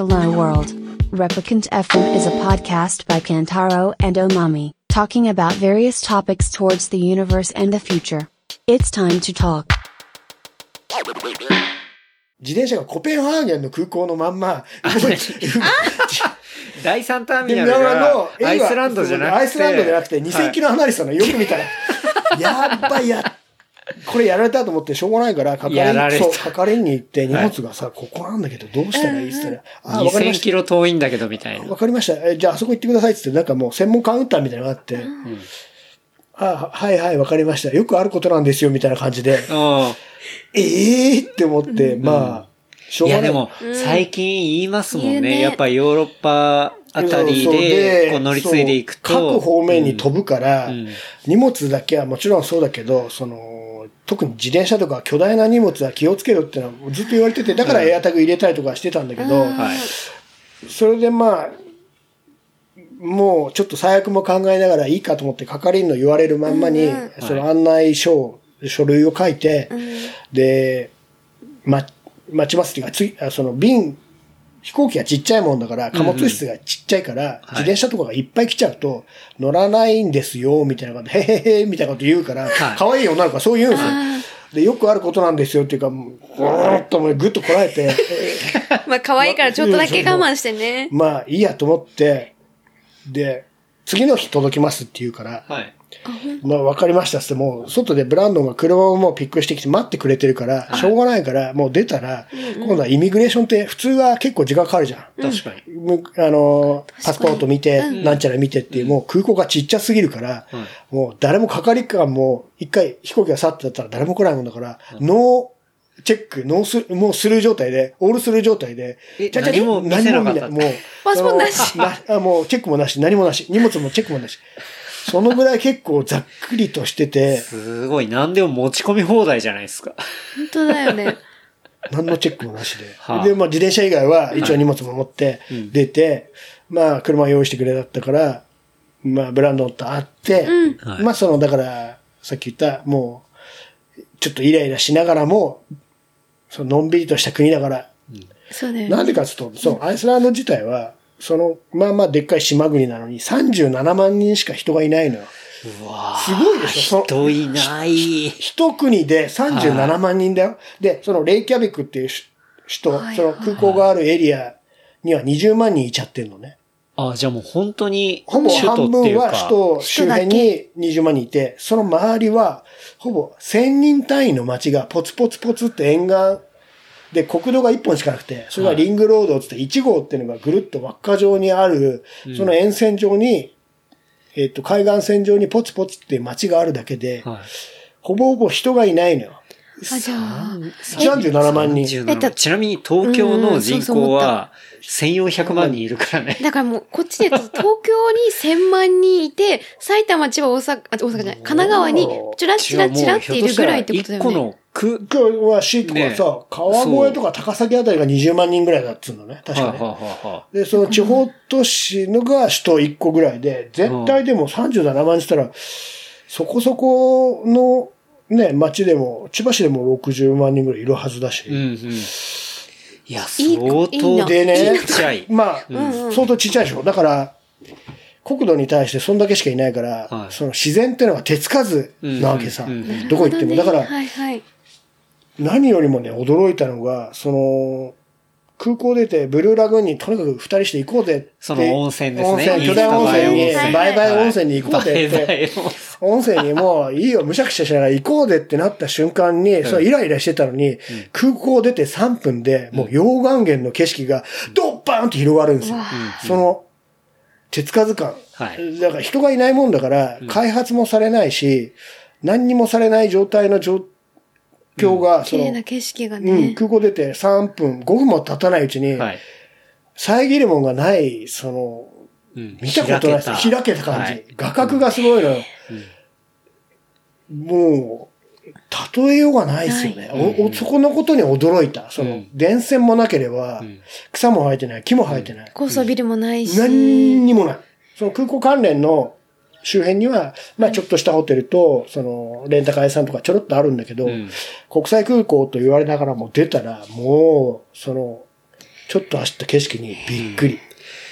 Hello World. Replicant FM is a podcast by Kantaro and Omami, talking about various topics towards the universe and the future. It's time to talk. 自転車がコペンハーゲンの空港のまんま、第三ターミで、ナル側のがアイスランドじゃなくて。アイスランドじゃなくて2000キロ離れてたのよく見たら。やっばいや、 これやられたと思ってしょうがないから、係員、そう、係員に行って荷物がさ、ここなんだけどどうしたらいいっつったら、あ、わかりま2000しキロ遠いんだけどみたいた。な。わかりました。えじゃああそこ行ってくださいっつって、なんかもう専門カウンターみたいなのがあって、あ、はいはい、わかりました。よくあることなんですよ、みたいな感じで、うん。ええーって思って、まあ、しょうがない。いやでも、最近言いますもんね。やっぱヨーロッパあたりでこう乗り継いでいくと。各方面に飛ぶから、うん荷物だけはもちろんそうだけど、その、特に自転車とか巨大な荷物は気をつけろってのはずっと言われてて、だからエアタグ入れたりとかしてたんだけど、はい。それでまあ、もうちょっと最悪も考えながらいいかと思って係員の言われるまんまに、その案内書を、書類を書いて、で、ま、待ちますっていうか、つい、あその便、飛行機がちっちゃいもんだから、貨物室がちっちゃいから、自転車とかがいっぱい来ちゃうと、乗らないんですよ、みたいなこと、へへへ、みたいなこと言うから、はい。可愛い女の子はそう言うんですよ。で、よくあることなんですよ。っていうか、もうぐーっともうぐっとこらえて、まあ可愛いからちょっとだけ我慢してね。まあいいやと思って、で、次の日届きますって言うから、はい。まあ分かりました。って、もう外でブランドンが車をもうピックしてきて待ってくれてるから、しょうがないから、もう出たら、今度はイミグレーションって普通は結構時間かかるじゃん。確かに。むあの、パスポート見て、なんちゃら見てっていう、もう空港がちっちゃすぎるから、もう誰も係官も、一回飛行機が去ってだったら誰も来ないもんだから、ノーチェック、ノース、もうスルー状態で、オールスルー状態で、えちゃちゃ何も見せなかった何も見ない。もう、パスポートなし。もうチェックもなし、何もなし、荷物もチェックもなし。そのぐらい結構ざっくりとしてて、すごい。何でも持ち込み放題じゃないですか。本当だよね。何のチェックもなしで。はあで、まあ自転車以外は一応荷物も持って出て、まあ車用意してくれだったから、まあブランドンと会って、はいまあその、だから、さっき言った、もう、ちょっとイライラしながらも、そののんびりとした国だから、そうだよね。なんでかっていうと、そう、アイスランド自体は、その、まあまあでっかい島国なのに37万人しか人がいないのよ。うわすごいでしょ？その人いない。一国で37万人だよ。で、そのレイキャビクっていうし首都、はいその空港があるエリアには20万人いちゃってんのね。あ、じゃあもう本当にほぼ首都半っていうか。分は首都周辺に20万人いて、その周りはほぼ1000人単位の街がポツポツポツって沿岸で国道が1本しかなくて、それがリングロードって言って1号っていうのがぐるっと輪っか状にある、その沿線上に、えっ、と、海岸線上にポツポツって街があるだけで、はい。ほぼほぼ人がいないのよ。あ、じゃあ。37万人。37えっとちなみに東京の人口は1400万人いるからね。だからもう、こっちで言うと、東京に1000万人いて、埼玉、千葉、大阪、あ、大阪じゃない、神奈川に、ちらちらちらっているぐらいってことだよね。一個の区、今日は市とかさ、ね川越とか高崎あたりが20万人ぐらいだっつうのね。確かね。はいはいはいはで、その地方都市のが首都1個ぐらいで、絶対でも37万人したら、そこそこのね、町でも、千葉市でも60万人ぐらいいるはずだし。い。うんうん。いや、いい相当でねちっちゃい。まあ、相当ちっちゃいでしょ。だから、国土に対してそんだけしかいないから、はいその自然ってのが手つかずなわけさ。うんうんうんどこ行っても。だから、はいはい。何よりもね、驚いたのが、その、空港出て、ブルーラグーンにとにかく二人して行こうぜって。その温泉ですね。温泉、巨大温泉に、バイバイ温泉に行こうぜって。温泉。にもういいよ、むしゃくしゃしながら行こうぜってなった瞬間に、それイライラしてたのに、空港出て3分で、もう溶岩源の景色がドッバーンと広がるんですよ。その、手つかず感。はい。だから人がいないもんだから、開発もされないし、何にもされない状態の状況が、その綺麗な景色がうん、ね。空港出て3分、5分も経たないうちに、はい。遮るもんがない、その、うん見たことないです。開けた感じ。画角がすごいのよ。もう、例えようがないですよね。おおそこのことに驚いた。その、うん電線もなければ、草も生えてない、木も生えてない。高層ビルもないし。何にもない。その空港関連の周辺には、まあちょっとしたホテルと、その、レンタカー屋さんとかちょろっとあるんだけど、ん国際空港と言われながらも出たら、もう、その、ちょっと走った景色にびっくり。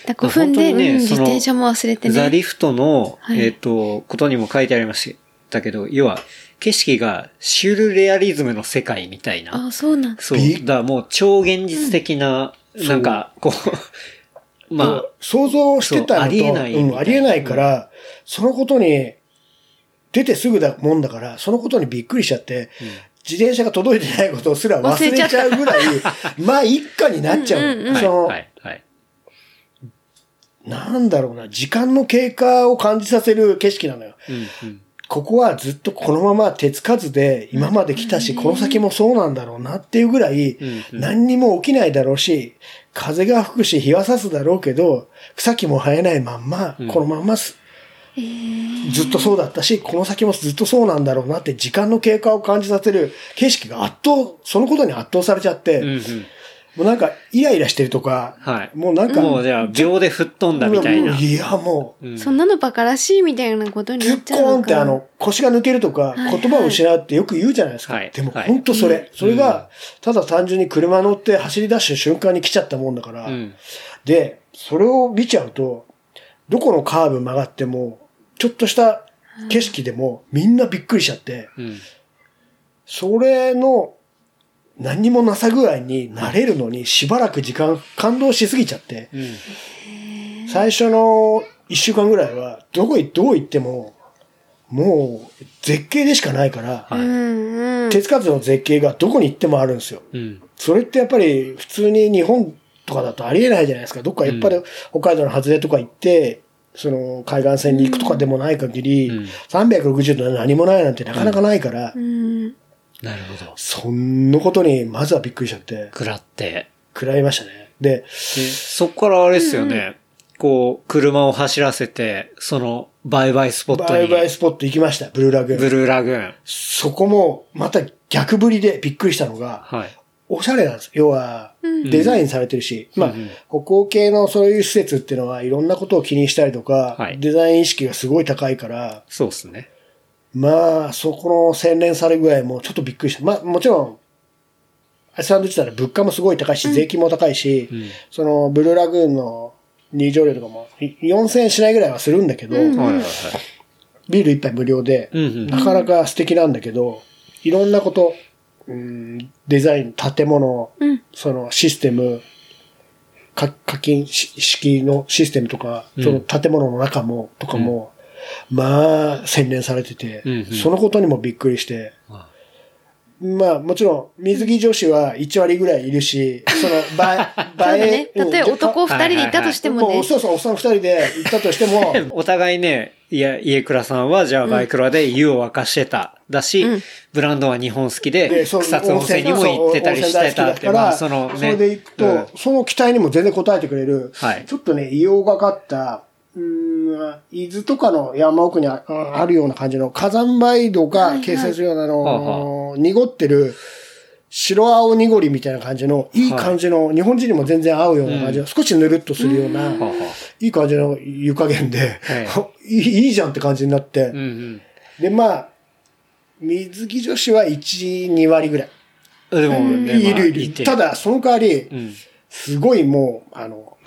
だから5分で、ね自転車も忘れてね。ザリフトの、はいえっ、と、ことにも書いてありましたけど、要は、景色がシュルレアリズムの世界みたいな。あ、そうなんだ。そう。びだからもう超現実的な、なんか、こう、まあ、想像してたのと、ありえないうん、ありえないから、そのことに、出てすぐだもんだから、そのことにびっくりしちゃって、自転車が届いてないことすら忘れちゃうぐらい、まあ一家になっちゃう。うんうんうんはい、その、はい、はい。なんだろうな、時間の経過を感じさせる景色なのよ。うん、うん。ここはずっとこのまま手つかずで今まで来たし、この先もそうなんだろうなっていうぐらい何にも起きないだろうし、風が吹くし、日は差すだろうけど、草木も生えないまんまうん、このまます、ずっとそうだったし、この先もずっとそうなんだろうなって時間の経過を感じさせる景色が圧倒、そのことに圧倒されちゃって。もうなんかイライラしてるとか、はい。もうなんか、もうじゃあ、秒で吹っ飛んだみたいな。いや、もう、うんそんなのバカらしいみたいなことになっちゃうのかコーンってあの、腰が抜けるとか、言葉を失うってよく言うじゃないですか。はいでもはい本当それ。それが、ただ単純に車乗って走り出した瞬間に来ちゃったもんだから。うん。で、それを見ちゃうと、どこのカーブ曲がっても、ちょっとした景色でもみんなびっくりしちゃって、うん。それの何にもなさ具合に慣れるのにしばらく時間、感動しすぎちゃって、うん。最初の一週間ぐらいは、どこへ、どう行っても、もう、絶景でしかないから、はい。手つかずの絶景がどこに行ってもあるんですよ。うん。それってやっぱり普通に日本とかだとありえないじゃないですか。どっかやっぱり北海道の外れとか行って、その海岸線に行くとかでもない限り、うん360度何もないなんてなかなかないから、うん。なるほど。そんなことにまずはびっくりしちゃって、食らって。食らいましたね。で、でそっからあれですよね。こう、車を走らせて、その、売買スポットバイに。バイスポット行きました、ブルーラグーン。ブルーラグーン。そこも、また逆振りでびっくりしたのが、はい。おしゃれなんです。要は、デザインされてるし、まあうんうん、歩行系のそういう施設っていうのはいろんなことを気にしたりとか、はいデザイン意識がすごい高いから、そうですね。まあ、そこの洗練され具合もちょっとびっくりした。まあ、もちろん、アイスランド自体の物価もすごい高いし、税金も高いし、うん。その、ブルーラグーンの入場料とかもい4000円しないぐらいはするんだけど、うんはいはいはい。ビール一杯無料で、うんうん。なかなか素敵なんだけど、いろんなこと、うん、デザイン、建物、うん。そのシステム、か課金し式のシステムとか、うんその建物の中も、とかも、まあ、洗練されてて、うんうん。そのことにもびっくりして、あまあ、もちろん、水着女子は1割ぐらいいるし、その、そう映え、だね。うん例えば男二人でいたとしてもね。もう。そうそう、おっさん2人で行ったとしても、お互いね、いや、家倉さんは、じゃあバイクラで湯を沸かしてた。だし、うん。ブランドは日本好きで、で草津温泉にも行ってたりしてたって、まあ、そのね。それで行くと、うん。その期待にも全然応えてくれる、はい。ちょっとね、硫黄がかった、うん、伊豆とかの山奥にあるような感じの火山灰土が形成するようなあの、濁ってる、白青濁りみたいな感じの、いい感じの、日本人にも全然合うような感じの、少しぬるっとするような、いい感じの湯加減で、いい、じゃん。って感じになって、で、まあ、水着女子は1、2割ぐらい。いるいる。た、だ、その代わり、すごいもう、あの、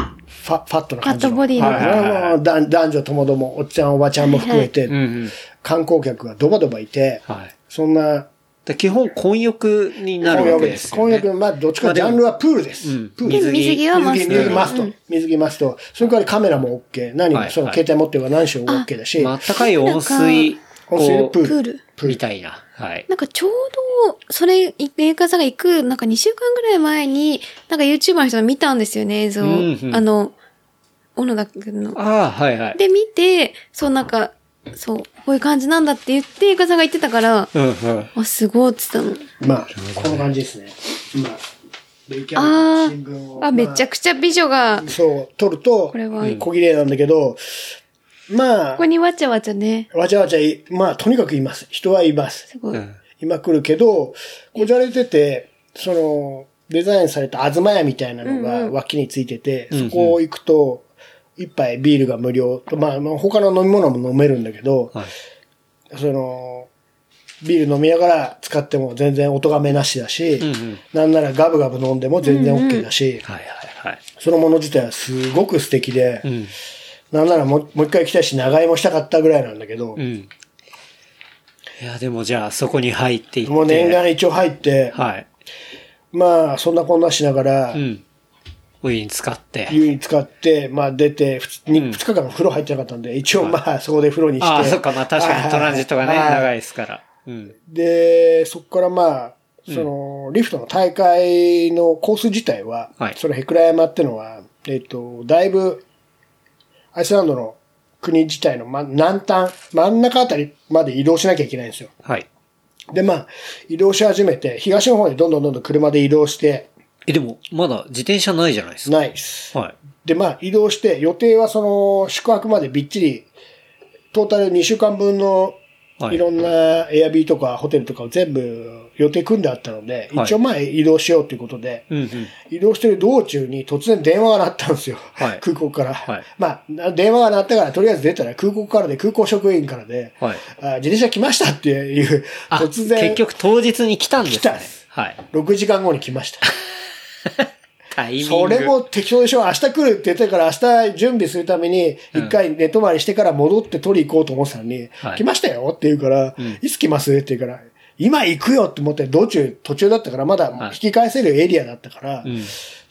ファファットな感じの。ファットボディのはいはいはいもう男男女ともども、おっちゃんおばちゃんも含めて、うんうん。観光客がドバドバいて、はい。そんな、で基本、混浴になるわけですよね。婚約、まあ、どっちか、ジャンルはプールです。うんプール。で、水着はマスト。水着マストうん。水着マスト。その代わりカメラも OK。何、はいそのはい携帯持ってるから何しろ OK だし、まあ、高い温水、温水こうプール。プール。プールみたいな。はい。なんかちょうど、それ、映画さんが行く、なんか2週間ぐらい前に、なんか YouTuber の人が見たんですよね、映像。うんうんあの、小野田君の。ああ、はいはい。で、見て、そうなんか、そう、こういう感じなんだって言って、映画さんが言ってたから、うんうん。あ、すごいって言ってまあ、この感じですね。まあ、あ。あ、めちゃくちゃ美女が、そう、撮ると、これは、小綺麗なんだけど、まあこ、にわちゃわちゃね。わちゃわちゃい、まあ、とにかくいます。人はいます。すごい。うん今来るけど、こじゃれてて、その、デザインされた東屋みたいなのうんがうん脇についてて、うんうんそこ行くと、一杯ビールが無料と、まあ、まあ他の飲み物も飲めるんだけど、はい。その、ビール飲みながら使っても全然音がめなしだし、うんうん。なんならガブガブ飲んでも全然 OK だし、はいはいはい。そのもの自体はすごく素敵で、うん。なんならもうもう一回行きたいし、長居もしたかったぐらいなんだけど、うん。いや、でもじゃあそこに入っていって。もう念願一応入って、はい。まあ、そんなこんなしながらう、ん。お湯に使って。湯に使って、まあ出て、ふつにうん2日間風呂入ってなかったんで、一応まあそこで風呂にして。ああ、そっか、まあ確かにトランジットがね、はい長いですから。うん。で、そこからまあ、その、リフトの大会のコース自体は、はいそのヘクラ山ってのは、えっ、と、だいぶ、アイスランドの国自体の、ま、南端、真ん中あたりまで移動しなきゃいけないんですよ。はい。で、まあ、移動し始めて、東の方にどんどんどんどん車で移動して、え、でも、まだ自転車ないじゃないですか。ないです。はい。で、まあ、移動して、予定はその、宿泊までびっちり、トータル2週間分の、はいいろんなエアビーとかホテルとかを全部予定組んであったので、はい一応まあ移動しようということで、うんうん。移動してる道中に突然電話が鳴ったんですよ。はい空港から。はいまあ、電話が鳴ったから、とりあえず出たら空港からで、空港職員からで、はい。あ自転車来ましたっていう、あ、突然、結局当日に来たんですね。来たねはい。6時間後に来ました。それも適当でしょ明日来るって言ってたから明日準備するために一回寝泊まりしてから戻って取り行こうと思ってたのに、はい。来ましたよって言うから、ん。いつ来ますって言うから、今行くよって思って道中、途中だったからまだ引き返せるエリアだったから、うん。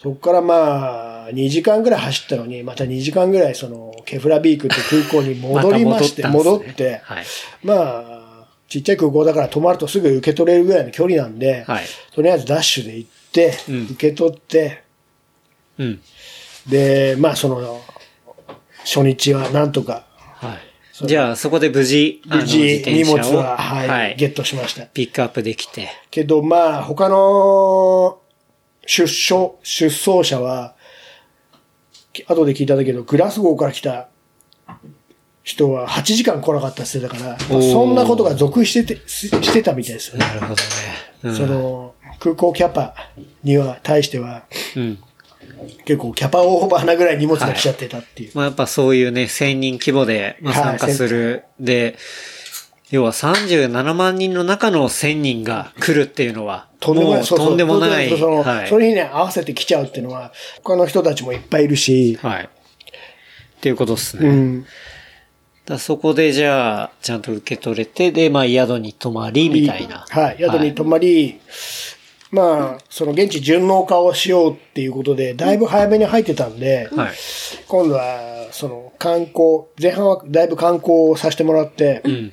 そこからまあ、2時間ぐらい走ったのに、また2時間ぐらいその、ケフラビークって空港に戻りまして、戻って、はい。まあ、ちっちゃい空港だから泊まるとすぐ受け取れるぐらいの距離なんで、はい。とりあえずダッシュで行って、うん。受け取って、うん。で、まあその、初日はなんとか、はい。じゃあ、そこで無事、無事荷物は、はい、はい。ゲットしました。ピックアップできて。けどまあ他の出所、出走者は、後で聞いたんだけど、グラスゴーから来た人は8時間来なかったって言ってたから、まあそんなことが続してて、ししてたみたいですよね。なるほどね。うんその、空港キャパには対しては、うん。結構キャパオーバーなぐらい荷物が来ちゃってたっていう。まあやっぱそういうね、1000人規模で、参加する。で、要は37万人の中の1000人が来るっていうのは、とんでもない。とんでもない。そはい。それにね、合わせて来ちゃうっていうのは、他の人たちもいっぱいいるし、はい。っていうことですね。うん。だそこでじゃあ、ちゃんと受け取れて、で、まあ宿に泊まり、みたいな。はい。宿に泊まり、まあ、その現地順応化をしようっていうことで、だいぶ早めに入ってたんで、はい。今度は、その観光、前半はだいぶ観光をさせてもらって、うん。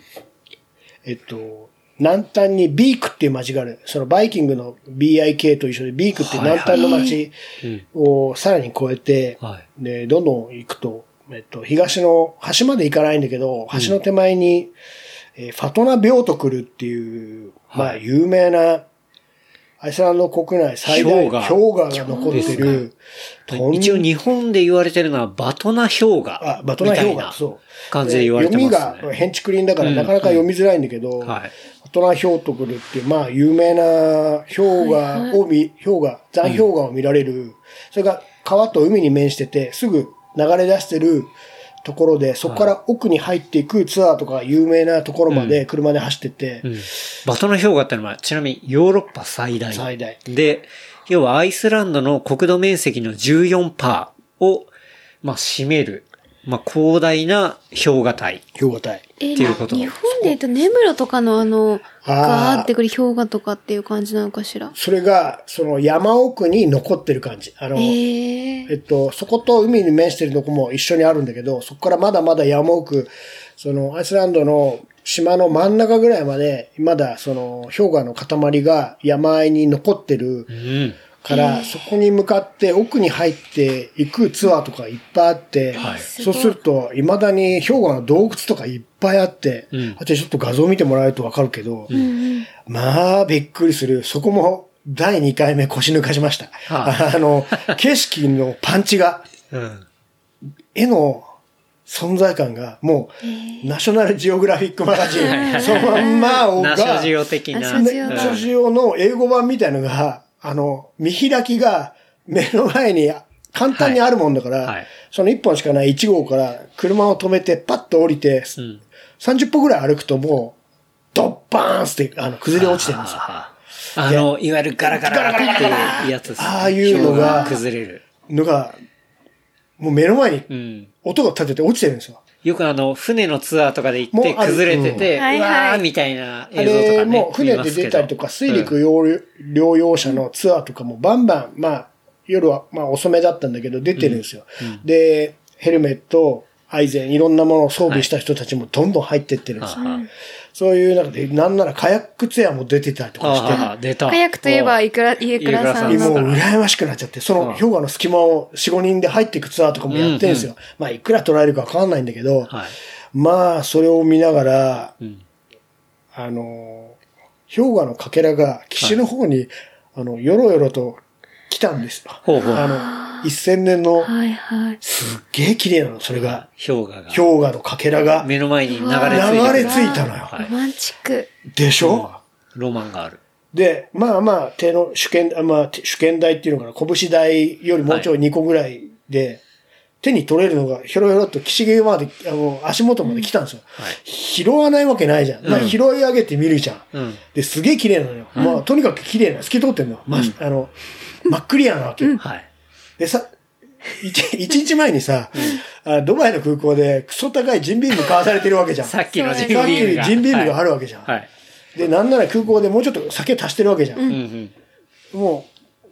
えっと、南端にビークっていう街がある。そのバイキングの BIK と一緒でビークって南端の街をさらに越えて、はい。で、どんどん行くと、えっと、東の端まで行かないんだけど、橋の手前に、えーファトナ・ビョートクルっていう、まあ、はい有名な、アイスランド国内最大氷河氷河が残ってる、一応日本で言われてるのはバトナ氷河。あ、バトナ氷みたいな河、そう。感じで言われてますね。読みが、ヘンチクリンだからうんなかなか読みづらいんだけど、はい。バトナ氷トクルっていう、まあ、有名な氷河を見、氷河、残氷河を見られる、それが川と海に面してて、すぐ流れ出してるところで、そこから奥に入っていくツアーとか有名なところまで車で走ってて、うん。バトナ氷河ってのは、ちなみにヨーロッパ最大。最大。で、要はアイスランドの国土面積の14%を、まあ、占める、まあ、広大な氷河帯。氷河帯。えっていうこと日本で言うと根室とかのあの、あーガーってくる氷河とかっていう感じなのかしら？それが、その山奥に残ってる感じ。あの、えええっと、そこと海に面してるとこも一緒にあるんだけど、そこからまだまだ山奥、そのアイスランドの島の真ん中ぐらいまで、まだその氷河の塊が山あいに残ってるうん。から、そこに向かって奥に入っていくツアーとかいっぱいあって、はいそうすると、未だに氷河の洞窟とかいっぱいあって、うんあとちょっと画像見てもらえるとわかるけど、うんうん。まあ、びっくりする。そこも第2回目腰抜かしました。はあの、景色のパンチが、うん。絵の存在感が、もう、ナショナルジオグラフィックマガジン、そのまんまをが、ナショジオ的な。ナショジオねナショジオの英語版みたいのが、あの、見開きが目の前に簡単にあるもんだから、はいはいその1本しかない1号から車を止めてパッと降りて、うん。30歩ぐらい歩くともう、ドッバーンってあの崩れ落ちてるんですよ。あの、いわゆるガラガラっていうやつですね。ああいうのが崩れる。のが、もう目の前にうん。音が立てて落ちてるんですよ。よくあの、船のツアーとかで行って崩れてて、うわーみたいなあ映像とかね。れも船で出たりとか、水陸療療養者のツアーとかもバンバン、まあ、夜はまあ遅めだったんだけど出てるんですよ。で、ヘルメット、アイゼン、いろんなものを装備した人たちもどんどん入ってってるんですよ。はそういう中で、なんならカヤックツアーも出てたりとかして、ああ、出た。カヤックといえば、いくら、家倉さんもうの。羨ましくなっちゃって、その氷河の隙間を4、5人で入っていくツアーとかもやってるんですよ。まあ、いくら取られるかわかんないんだけど、はい。まあ、それを見ながら、うん。あの、氷河のかけらが岸の方に、あの、よろよろと来たんですよ。ほうほうあの、1000年の、はいはい。すっげえ綺麗なの、それが。氷河が。氷河のかけらが目の前に流れ着い流た。れ着いたのよ。はいロマンチック。でしょ、ロマンがある。で、まあまあ、手の主権、あまあ、手主権台っていうのかな、拳台よりもうちょい2個ぐらいで、手に取れるのが、ひょろひょろっと岸際まで、あの、足元まで来たんですよ。はい拾わないわけないじゃん。まあ、拾い上げてみるじゃん。うん。で、すげえ綺麗なのよ。まあ、とにかく綺麗な、透き通ってんの。まあ、あの、真っクリアなわけ。はい。でさ、一 一日前にさ、あドバイの空港でクソ高いジンビーム買わされてるわけじゃん。さ さっきのジンビっきームが。ジンビームがある。るわけじゃん。はい。で、なんなら空港でもうちょっと酒足してるわけじゃん。うんうん。も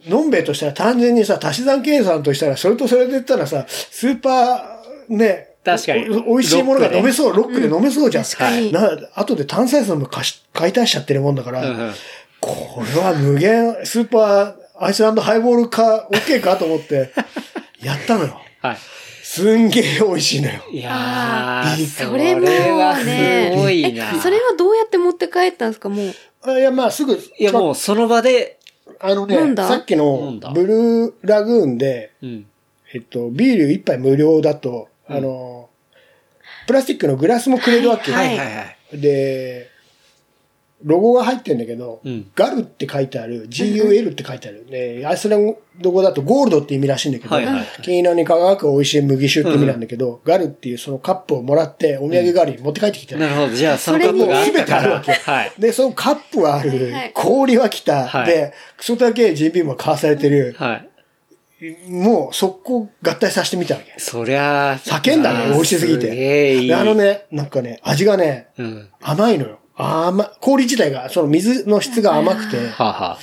う、のんべえとしたら単純にさ、足し算計算としたら、それとそれで言ったらさ、スーパー、ね、確かにお美味しいものが飲めそう、ロックで飲めそうじゃん。確かにな、後で炭酸水も買い足しちゃってるもんだから、うんうんこれは無限、スーパー、アイスランドハイボールか、OK かと思って、やったのよ。はい。すんげえ美味しいのよ。いやー、それもはねすごいな。えそれはどうやって持って帰ったんですかもう？あいや、まあ、すぐ、いや、もうその場で、あのね、飲んだ？さっき飲のブルーラグーンで、うん。えっと、ビール一杯無料だと、あの、プラスチックのグラスもくれるわけはいはいはい。で、ロゴが入ってんだけど、うんガルって書いてある、GUL って書いてある。で、アイスランド語だとゴールドって意味らしいんだけど、はいはいはい金色に輝く美味しい麦酒って意味なんだけど、ガルっていうそのカップをもらって、お土産代わりに持って帰ってきてる。なるほど。じゃあ、そのカップが全てあるわけら。はい。で、そのカップはある、氷は来た、はいで、クソだけジンビームが買わされてる、はい。もう速攻合体させてみたわけ。そりゃあ、叫んだね、美味しすぎて。あのね、なんかね、味がね、うん。甘いのよ。甘、氷自体が、その水の質が甘くて、はあ、は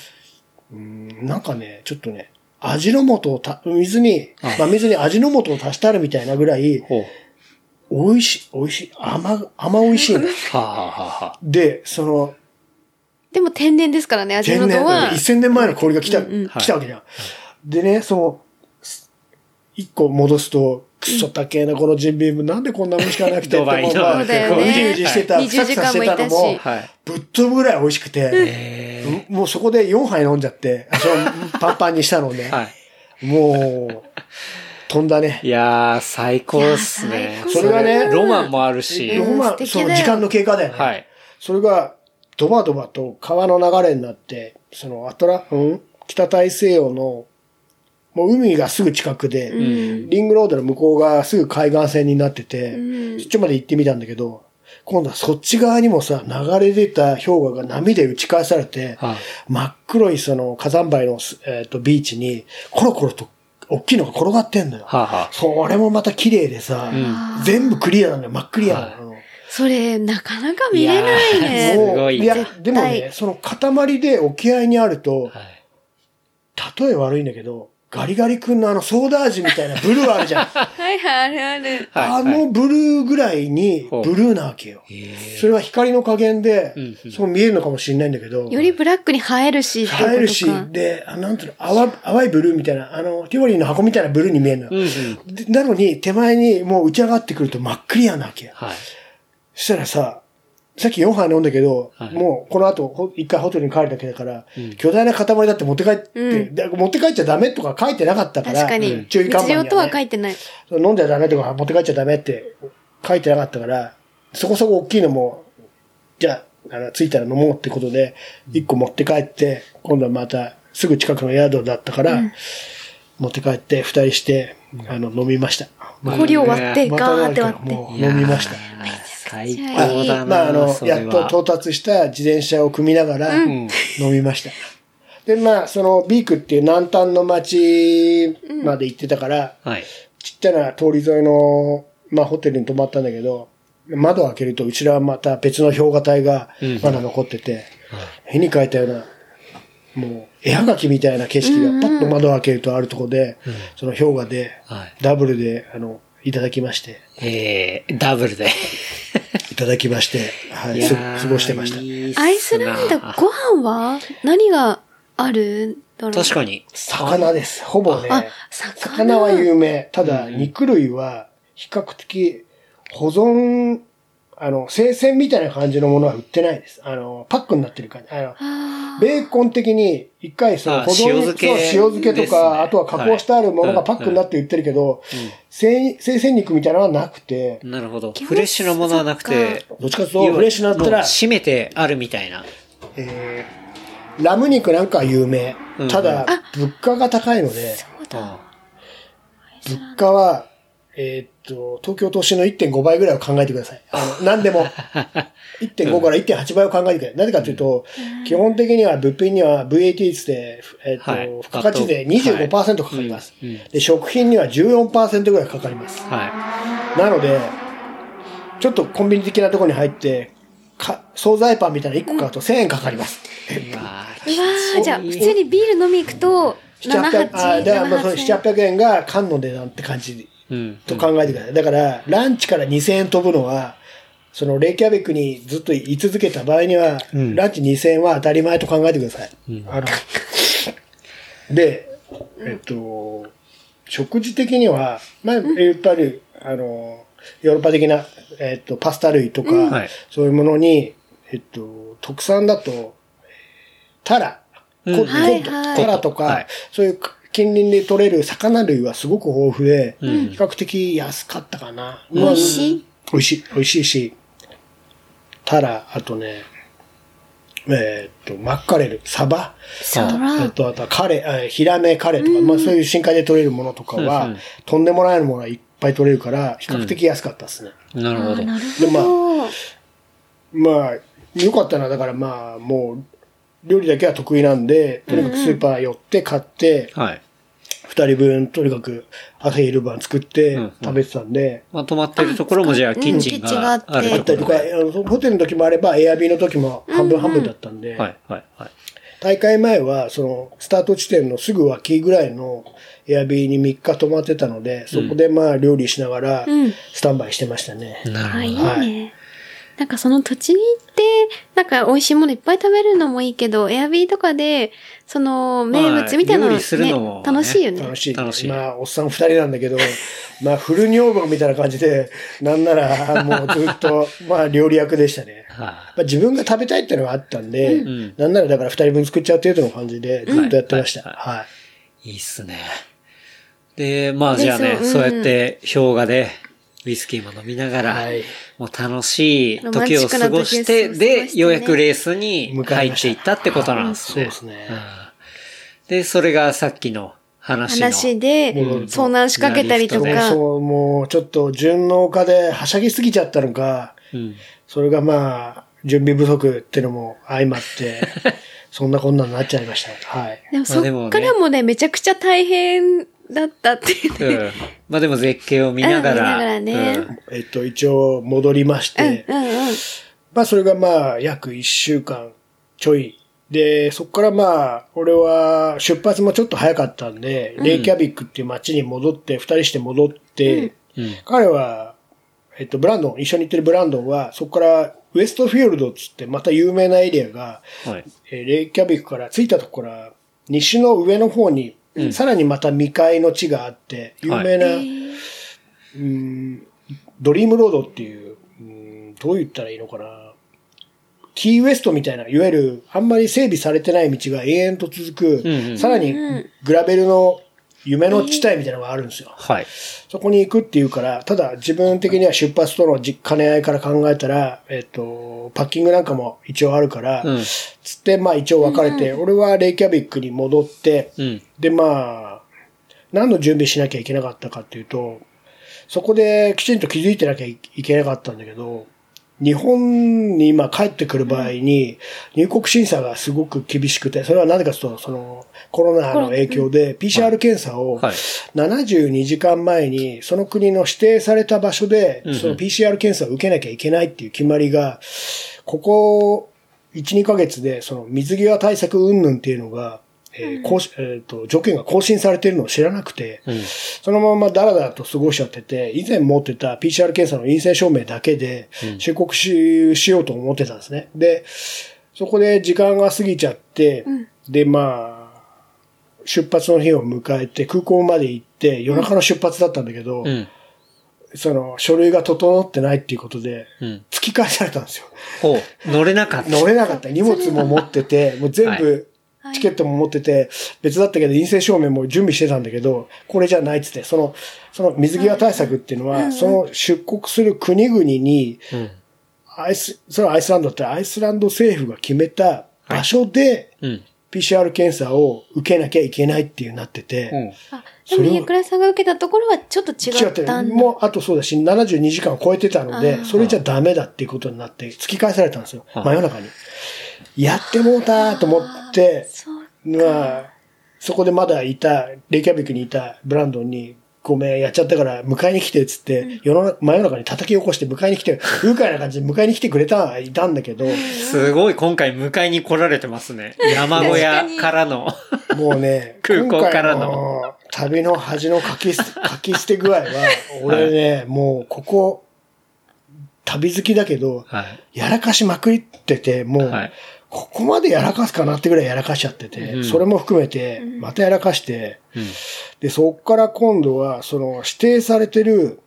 なんかね、ちょっとね、味の素をた、水に、はいまあ水に味の素を足してあるみたいなぐらい。美味しい、美味しい、甘、甘美味しいの。はあ、はあはで、その、でも天然ですからね、味天然、の素は。1000年前の氷が来た、うんうん来たわけじゃん。でね、その、一個戻すと、クソ高えな、このジンビーム、なんでこんなもんしかなくて、ドバイの。でもまあそうだよね。うじうじしてた、20ふさふさし。てたのも。ぶっ飛ぶぐらい美味しくて、えもうそこで4杯飲んじゃって、そのパンパンにしたのね。もう、飛んだね。い。やー、最高っすね。それがねロマンもあるし。ロマン、その時間の経過だよね。はい。それが、ドバドバと川の流れになって、そのアトラ、うん？北大西洋の、もう海がすぐ近くで、んリングロードの向こうがすぐ海岸線になってて、うんそっちまで行ってみたんだけど、今度はそっち側にもさ、流れ出た氷河が波で打ち返されて、はい真っ黒いその火山灰の、えーとビーチに、コロコロと大きいのが転がってんのよ。はあ、はそれもまた綺麗でさ、全部クリアなのよ。真っクリアなのよ。それ、なかなか見れないね。すごいいやでもね、その塊で沖合にあると、はい。例え悪いんだけど、ガリガリ君のあのソーダ味みたいなブルーあるじゃん。はいはい、あるある。はいあのブルーぐらいにブルーなわけよ。えそれは光の加減でそう見えるのかもしれないんだけど、よりブラックに映えるし、映えるし、で、あなんていうの、淡淡いブルーみたいな、あの、ティファニーの箱みたいなブルーに見えるのよ。うんうん。でなのに、手前にもう打ち上がってくると真っクリアなわけよ。はい。そしたらさ、さっき4杯飲んだけど、はいもうこの後、ほ一回ホテルに帰るだけだから、巨大な塊だって持って帰って、うんで持って帰っちゃダメとか書いてなかったから、確かに。注意喚起には、ね、とは書いてない。飲んじゃダメとか持って帰っちゃダメって書いてなかったから、そこそこ大きいのも、じゃあ、あの、着いたら飲もうってことで、1個持って帰って、今度はまた、すぐ近くの宿だったから、持って帰って、二人して、あの、飲みました。氷を割って、ガーって割って。もう飲みました。最高だな。まあ、あの、やっと到達した自転車を組みながら、ん飲みました。で、まあ、そのビークっていう南端の町まで行ってたから、はい。ちっちゃな通り沿いの、まあ、ホテルに泊まったんだけど、窓を開けると、後ろはまた別の氷河帯がうんまだ残ってて、絵に描いたような、もう、絵はがきみたいな景色がパッと窓を開けるとあるところで、その氷河で、はい。ダブルで、あの、いただきまして、えー、ダブルで。いただきまして、はい、す過ごしてました。アイスランド、ご飯は何があるんだろう？確かに。魚です。ほぼね。あ、魚。魚は有名。ただ、肉類は比較的保存、あの、生鮮みたいな感じのものは売ってないです。あの、パックになってる感じ。あの、あベーコン的に一回そのあ保存塩漬け。そう塩漬けとか、あとは加工してあるものがはい。パックになって売ってるけど、生生鮮肉みたいなのはなくて、なるほど。フレッシュなものはなくて、どっちかというとフレッシュになったらもう、締めてあるみたいな。えーラム肉なんかは有名。うん。ただ、物価が高いので。物価は、えーっと、東京都心の1.5倍ぐらいを考えてください。あの、何でも。1.5から1.8倍を考えてください。なぜかというと、基本的には物品には VAT 率で、えーっと、はい付加価値で25%かかります。うんうんで、食品には14%ぐらいかかります。はなので、ちょっとコンビニ的なところに入って、か、惣菜パンみたいな1個買うと1000円かかります。い。うわうわーじゃあ、普通にビール飲み行くと、7、7、800、あ、8、だからまあその7、7、800円が缶の値段って感じうん。と考えてください。だから、ランチから2000円飛ぶのは、そのレイキャビックにずっと居続けた場合には、ん。ランチ2000円は当たり前と考えてください。あの で、えっと、食事的には、まあ、やっぱり、あの、ヨーロッパ的な、えっと、パスタ類とか、はい。そういうものに、えっと、特産だと、タラ、うん。コットはいはい。タラとか、はい。そういう近隣で取れる魚類はすごく豊富で、ん比較的安かったかな。美味しい？美味しい。美味しいし、タラ、あとね、えーっと、マッカレル、サバ、サあラ。と、あとはカレ、あヒラメカレとか、まあそういう深海で取れるものとかは、うんうんとんでもないものがいっぱい取れるから、比較的安かったですね。なるほど。でまあ。まあ、よかったな。だからまあ、もう、料理だけは得意なんで、とにかくスーパー寄って買って、はい。二人分とにかく朝昼晩作ってうん食べてたんで、まあ、泊まってるところもじゃあ、キッチンがあってがあったりとか、ホテルの時もあれば、エアビーの時も半分半分だったんで、はい、はい、はい。大会前は、その、スタート地点のすぐ脇ぐらいのエアビーに3日泊まってたので、そこでまあ料理しながらうん、スタンバイしてましたね。なるほど。ね。なんかその土地に行って、なんか美味しいものいっぱい食べるのもいいけど、エアビーとかで、その名物みたいなの,、まあ料理するのもね楽しいよね。楽しい。楽しいまあ、おっさん2人なんだけど、まあ、フル女房みたいな感じで、なんならもうずっと、まあ、料理役でしたね。はまあ、自分が食べたいっていうのがあったんで、んなんならだから2人分作っちゃう程度の感じでずっとやってました。うんはい。い。いいっすね。で、まあじゃあね、でそううんそうやって氷河でウイスキーも飲みながら、はいもう楽しい時を過ごして、で、ようやくレースに入っていったってことなんですね。そうですね。うんで、それがさっきの話の。話で遭難しかけたりとねか。そう、もうちょっと順の丘ではしゃぎすぎちゃったのか、うんそれがまあ、準備不足ってのも相まって、そんなこんなになっちゃいました。はい。でもそっからもね、めちゃくちゃ大変だったっていうね。うんまあでも絶景を見ながら。うん見ながらねうんえっと、一応戻りまして、うんうんうん。まあそれがまあ約一週間ちょい。で、そこからまあ、俺は出発もちょっと早かったんで、レイキャビックっていう街に戻って、二人して戻って、うん彼は、えっと、ブランドン、一緒に行ってるブランドンは、そこからウエストフィールドっつって、また有名なエリアが、はい。えーレイキャビックから着いたところから、西の上の方に、さらにまた未開の地があって、有名な、うんドリームロードっていう、うんどう言ったらいいのかな。キーウエストみたいな、いわゆるあんまり整備されてない道が永遠と続く、うんうん。さらにグラベルの夢の地帯みたいなのがあるんですよ。はい。そこに行くっていうから、ただ自分的には出発とのじ兼ね合いから考えたら、えっと、パッキングなんかも一応あるから、うんつって、まあ一応分かれて、俺はレイキャビックに戻って、うん。で、まあ、何の準備しなきゃいけなかったかっていうと、そこできちんと気づいてなきゃいけなかったんだけど、日本に今帰ってくる場合に、入国審査がすごく厳しくて、それはなぜかというと、その、コロナの影響で PCR 検査をはい。72時間前に、その国の指定された場所で、その PCR 検査を受けなきゃいけないっていう決まりが、ここ1、2ヶ月で、その水際対策云々っていうのが、えー更新えーと、条件が更新されているのを知らなくて、うん。そのままダラダラと過ごしちゃってて、以前持ってた PCR 検査の陰性証明だけで出国し,、しようと思ってたんですね。で、そこで時間が過ぎちゃって、で、まあ、出発の日を迎えて空港まで行って夜中の出発だったんだけど、うん。その書類が整ってないっていうことで、うん。突き返されたんですよ。ほう。乗れなかった。乗れなかった。荷物も持ってて、もう全は部、チケットも持ってて、別だったけど陰性証明も準備してたんだけど、これじゃないっつって、その、その水際対策っていうのは、その出国する国々に、うん。アイス、それはアイスランドってアイスランド政府が決めた場所で、うん。PCR 検査を受けなきゃいけないっていうなってて、うん。あ、でも、家倉さんが受けたところはちょっと違違ってったんだ。もう、あとそうだし、72時間を超えてたのでそれじゃダメだっていうことになって、突き返されたんですよ。はい真夜中に。やってもうたと思って、そう。まあ、そこでまだいた、レイキャビックにいたブランドンに、ごめん、やっちゃったから迎えに来て、つって、世の中、真夜中に叩き起こして迎えに来て、愉快な感じで迎えに来てくれたはいたんだけど、すごい今回迎えに来られてますね。山小屋からの。もうね、空港からの旅の恥の書き捨て、書き捨て具合は、俺ね、もうここ、旅好きだけど、はい。やらかしまくってて、もう、はい。ここまでやらかすかなってぐらいやらかしちゃってて、うんそれも含めて、またやらかして、うん。で、そっから今度は、その指定されてる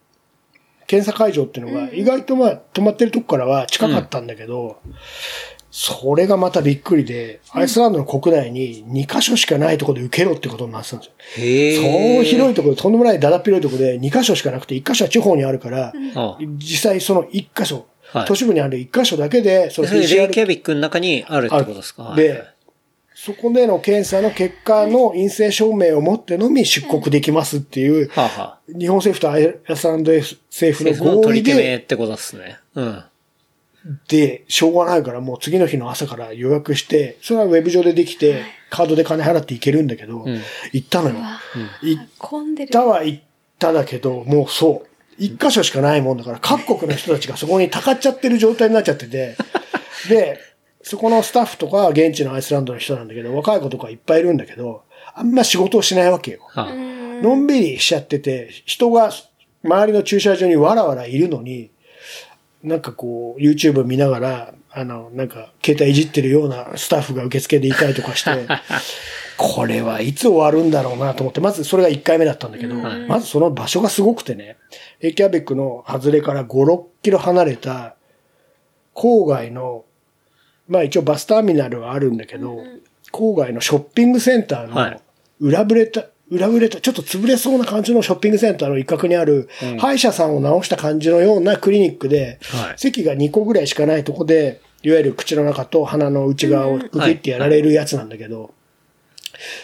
検査会場っていうのが、意外とまあ、止まってるとこからは近かったんだけど、それがまたびっくりで、アイスランドの国内に2カ所しかないところで受けろってことになってたんですよ。へえ。そう広いところで、とんでもないだだっ広いところで2カ所しかなくて、1カ所は地方にあるから、あ実際その1カ所、はい都市部にある1カ所だけで、その PCR キャビックの中にあるってことですか？はいで、そこでの検査の結果の陰性証明を持ってのみ出国できますっていう、日本政府とアイスランド政府政府のの合意取り決めで、ってことですね。うん。で、しょうがないからもう次の日の朝から予約して、それはウェブ上でできて、カードで金払っていけるんだけど、ん行ったのよ。行っ混んでる。たは行っただけど、もうそう。一箇所しかないもんだから、各国の人たちがそこにたかっちゃってる状態になっちゃってて、で、そこのスタッフとか現地のアイスランドの人なんだけど、若い子とかいっぱいいるんだけど、あんま仕事をしないわけよ。はあ、のんびりしちゃってて、人が周りの駐車場にわらわらいるのに、なんかこう、YouTube 見ながら、あの、なんか、携帯いじってるようなスタッフが受付でいたりとかして、これはいつ終わるんだろうなと思って、まずそれが1回目だったんだけど、まずその場所がすごくてね、エキャベックの外れから5、6キロ離れた、郊外の、まあ一応バスターミナルはあるんだけど、郊外のショッピングセンターのはい。裏ぶれた、裏ぶれた、ちょっと潰れそうな感じのショッピングセンターの一角にある、歯医者さんを治した感じのようなクリニックで、はい。席が2個ぐらいしかないとこで、いわゆる口の中と鼻の内側をグキってやられるやつなんだけど、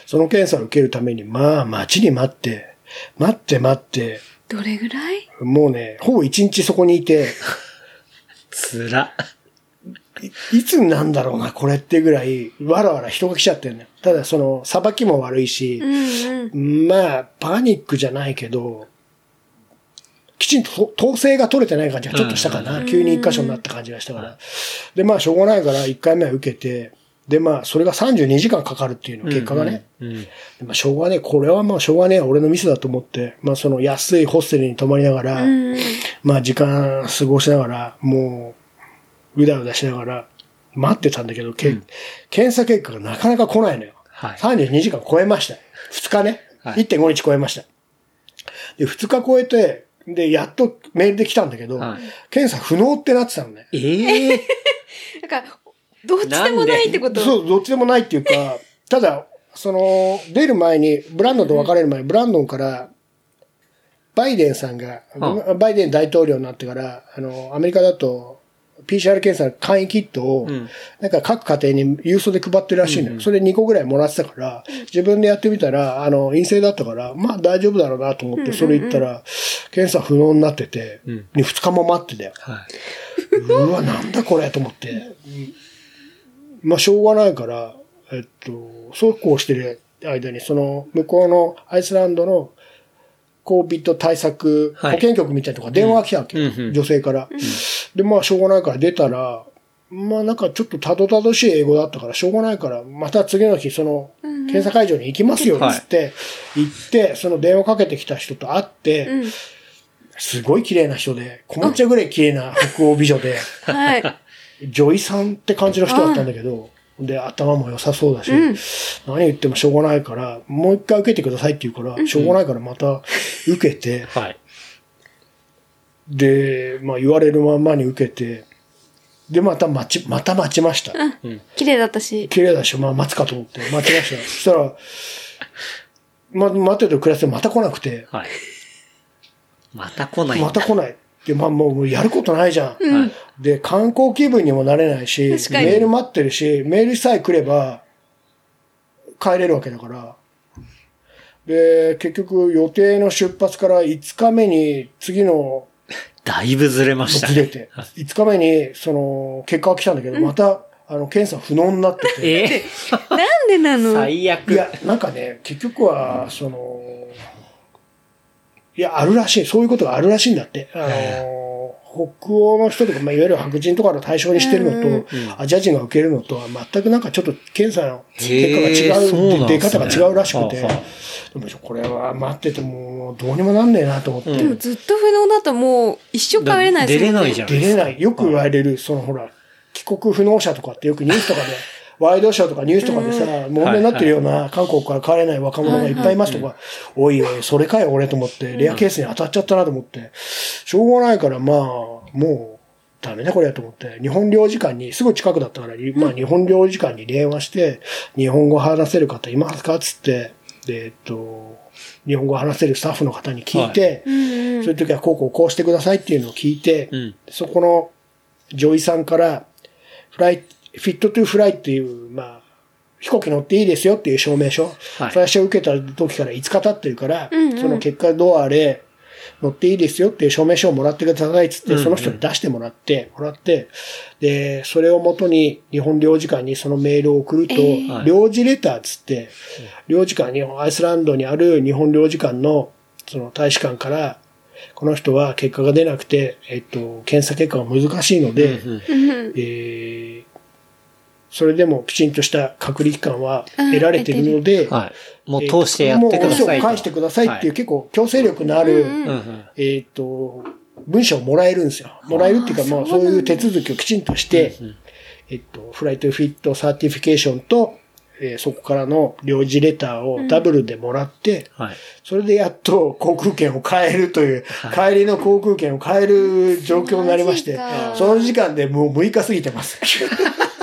その検査を受けるために、まあ、待ちに待って、待って待って、どれぐらい？もうね、ほぼ一日そこにいて、つら。いいつになんだろうな、これってぐらい、わらわら人が来ちゃってるね。ただ、その、さばきも悪いしう、んうん。まあ、パニックじゃないけど、きちんとと統制が取れてない感じがちょっとしたかな。急に一箇所になった感じがしたから。で、まあ、しょうがないから、一回目は受けて、で、まあ、それが32時間かかるっていうの、結果がね。うん。でまあ、しょうがねえ、これはまあ、しょうがねえ、俺のミスだと思って、まあ、その安いホステルに泊まりながら、うんまあ、時間過ごしながら、もう、うだうだしながら、待ってたんだけど、け検査結果がなかなか来ないのよ。はい32時間超えました。2日ね。はい1.5日超えました。で、2日超えて、で、やっとメールで来たんだけど、はい。検査不能ってなってたのね。ええだ から、どっちでもないってこと。そう、どっちでもないっていうか、ただ、その、出る前に、ブランドンと別れる前に、ブランドンから、バイデンさんが、はバイデン大統領になってから、あの、アメリカだと、PCR 検査の簡易キットを、んなんか各家庭に郵送で配ってるらしいのよ。それ2個ぐらいもらってたから、自分でやってみたら、あの、陰性だったから、まあ大丈夫だろうなと思って、それ言ったら、検査不能になってて、2日も待ってたよ。はうわ、なんだこれと思って。まあ、しょうがないから、えっと、そうこうしてる間に、その、向こうのアイスランドの COVID 対策保健局みたいなとこが電話来たわけ、うんうん女性から。で、まあ、しょうがないから出たら、まあなんかちょっとたどたどしい英語だったからしょうがないから、また次の日その、検査会場に行きますよ、つって、行って、その電話かけてきた人と会って、すごい綺麗な人で、困っちゃうぐらい綺麗な北欧美女で、はい。女医さんって感じの人だったんだけど、で、頭も良さそうだし、うん何言ってもしょうがないから、もう一回受けてくださいって言うから、しょうがないからまた受けて、はい。で、まあ言われるまんまに受けて、で、また待ち、また待ちました。綺麗だったし。綺麗だし、まあ待つかと思って待ちました。そしたら、ま、待ってる暮らしてまた来なくて、はい。また来ない。また来ない。で、まあもうやることないじゃん。はい。で、観光気分にもなれないし、メール待ってるし、メールさえ来れば、帰れるわけだから。で、結局予定の出発から5日目に次の だいぶずれましたね。ずれて、5日目にその結果が来たんだけど、また、あの、検査不能になってて。え なんでなー、の？最悪。いや、なんかね、結局は、その、いや、あるらしい。そういうことがあるらしいんだって。あの、北欧の人とか、まあ、いわゆる白人とかの対象にしてるのと、アジア人が受けるのとは全くなんかちょっと検査の結果が違う、う出方が違うらしくて、はあはでもこれは待っててもどうにもなんねえなと思って、うんでもずっと不能だともう一生帰れないです出もんね。れないじゃん。出れない。よく言われる、そのほら、帰国不能者とかってよくニュースとかで、ワイドショーとかニュースとかでさ、問題になってるような韓国から帰れない若者がいっぱいいますとか、おいおい、それかよ俺と思って、レアケースに当たっちゃったなと思って、しょうがないからまあ、もう、ダメだこれやと思って、日本領事館に、すぐ近くだったから、まあ日本領事館に電話して、日本語話せる方いますかつって、で、えっと、日本語話せるスタッフの方に聞いて、そういう時はこうこうこうしてくださいっていうのを聞いて、うん。そこの女医さんから、フライ、フィットトゥフライっていう、まあ、飛行機乗っていいですよっていう証明書。はい。最初受けた時から5日経ってるから、うんうん。その結果どうあれ、乗っていいですよっていう証明書をもらってくださいっつって、その人に出してもらって、もらって、で、それをもとに日本領事館にそのメールを送ると、はい。領事レターっつって、領事館に、アイスランドにある日本領事館のその大使館から、この人は結果が出なくて、えっと、検査結果が難しいので、えーそれでもきちんとした隔離期間は得られているので、はい。もう通してやってくださいと。もう返してくださいっていう、は結構強制力のある、うんうんうんうんえっ、と、文章をもらえるんですよ。もらえるっていうか、まあそういう手続きをきちんとして、えっと、 flight fit certification と、えーそこからの領事レターをダブルでもらって、はい。それでやっと航空券を買えるという、帰りの航空券を買える状況になりましてその時間でもう6日過ぎてます。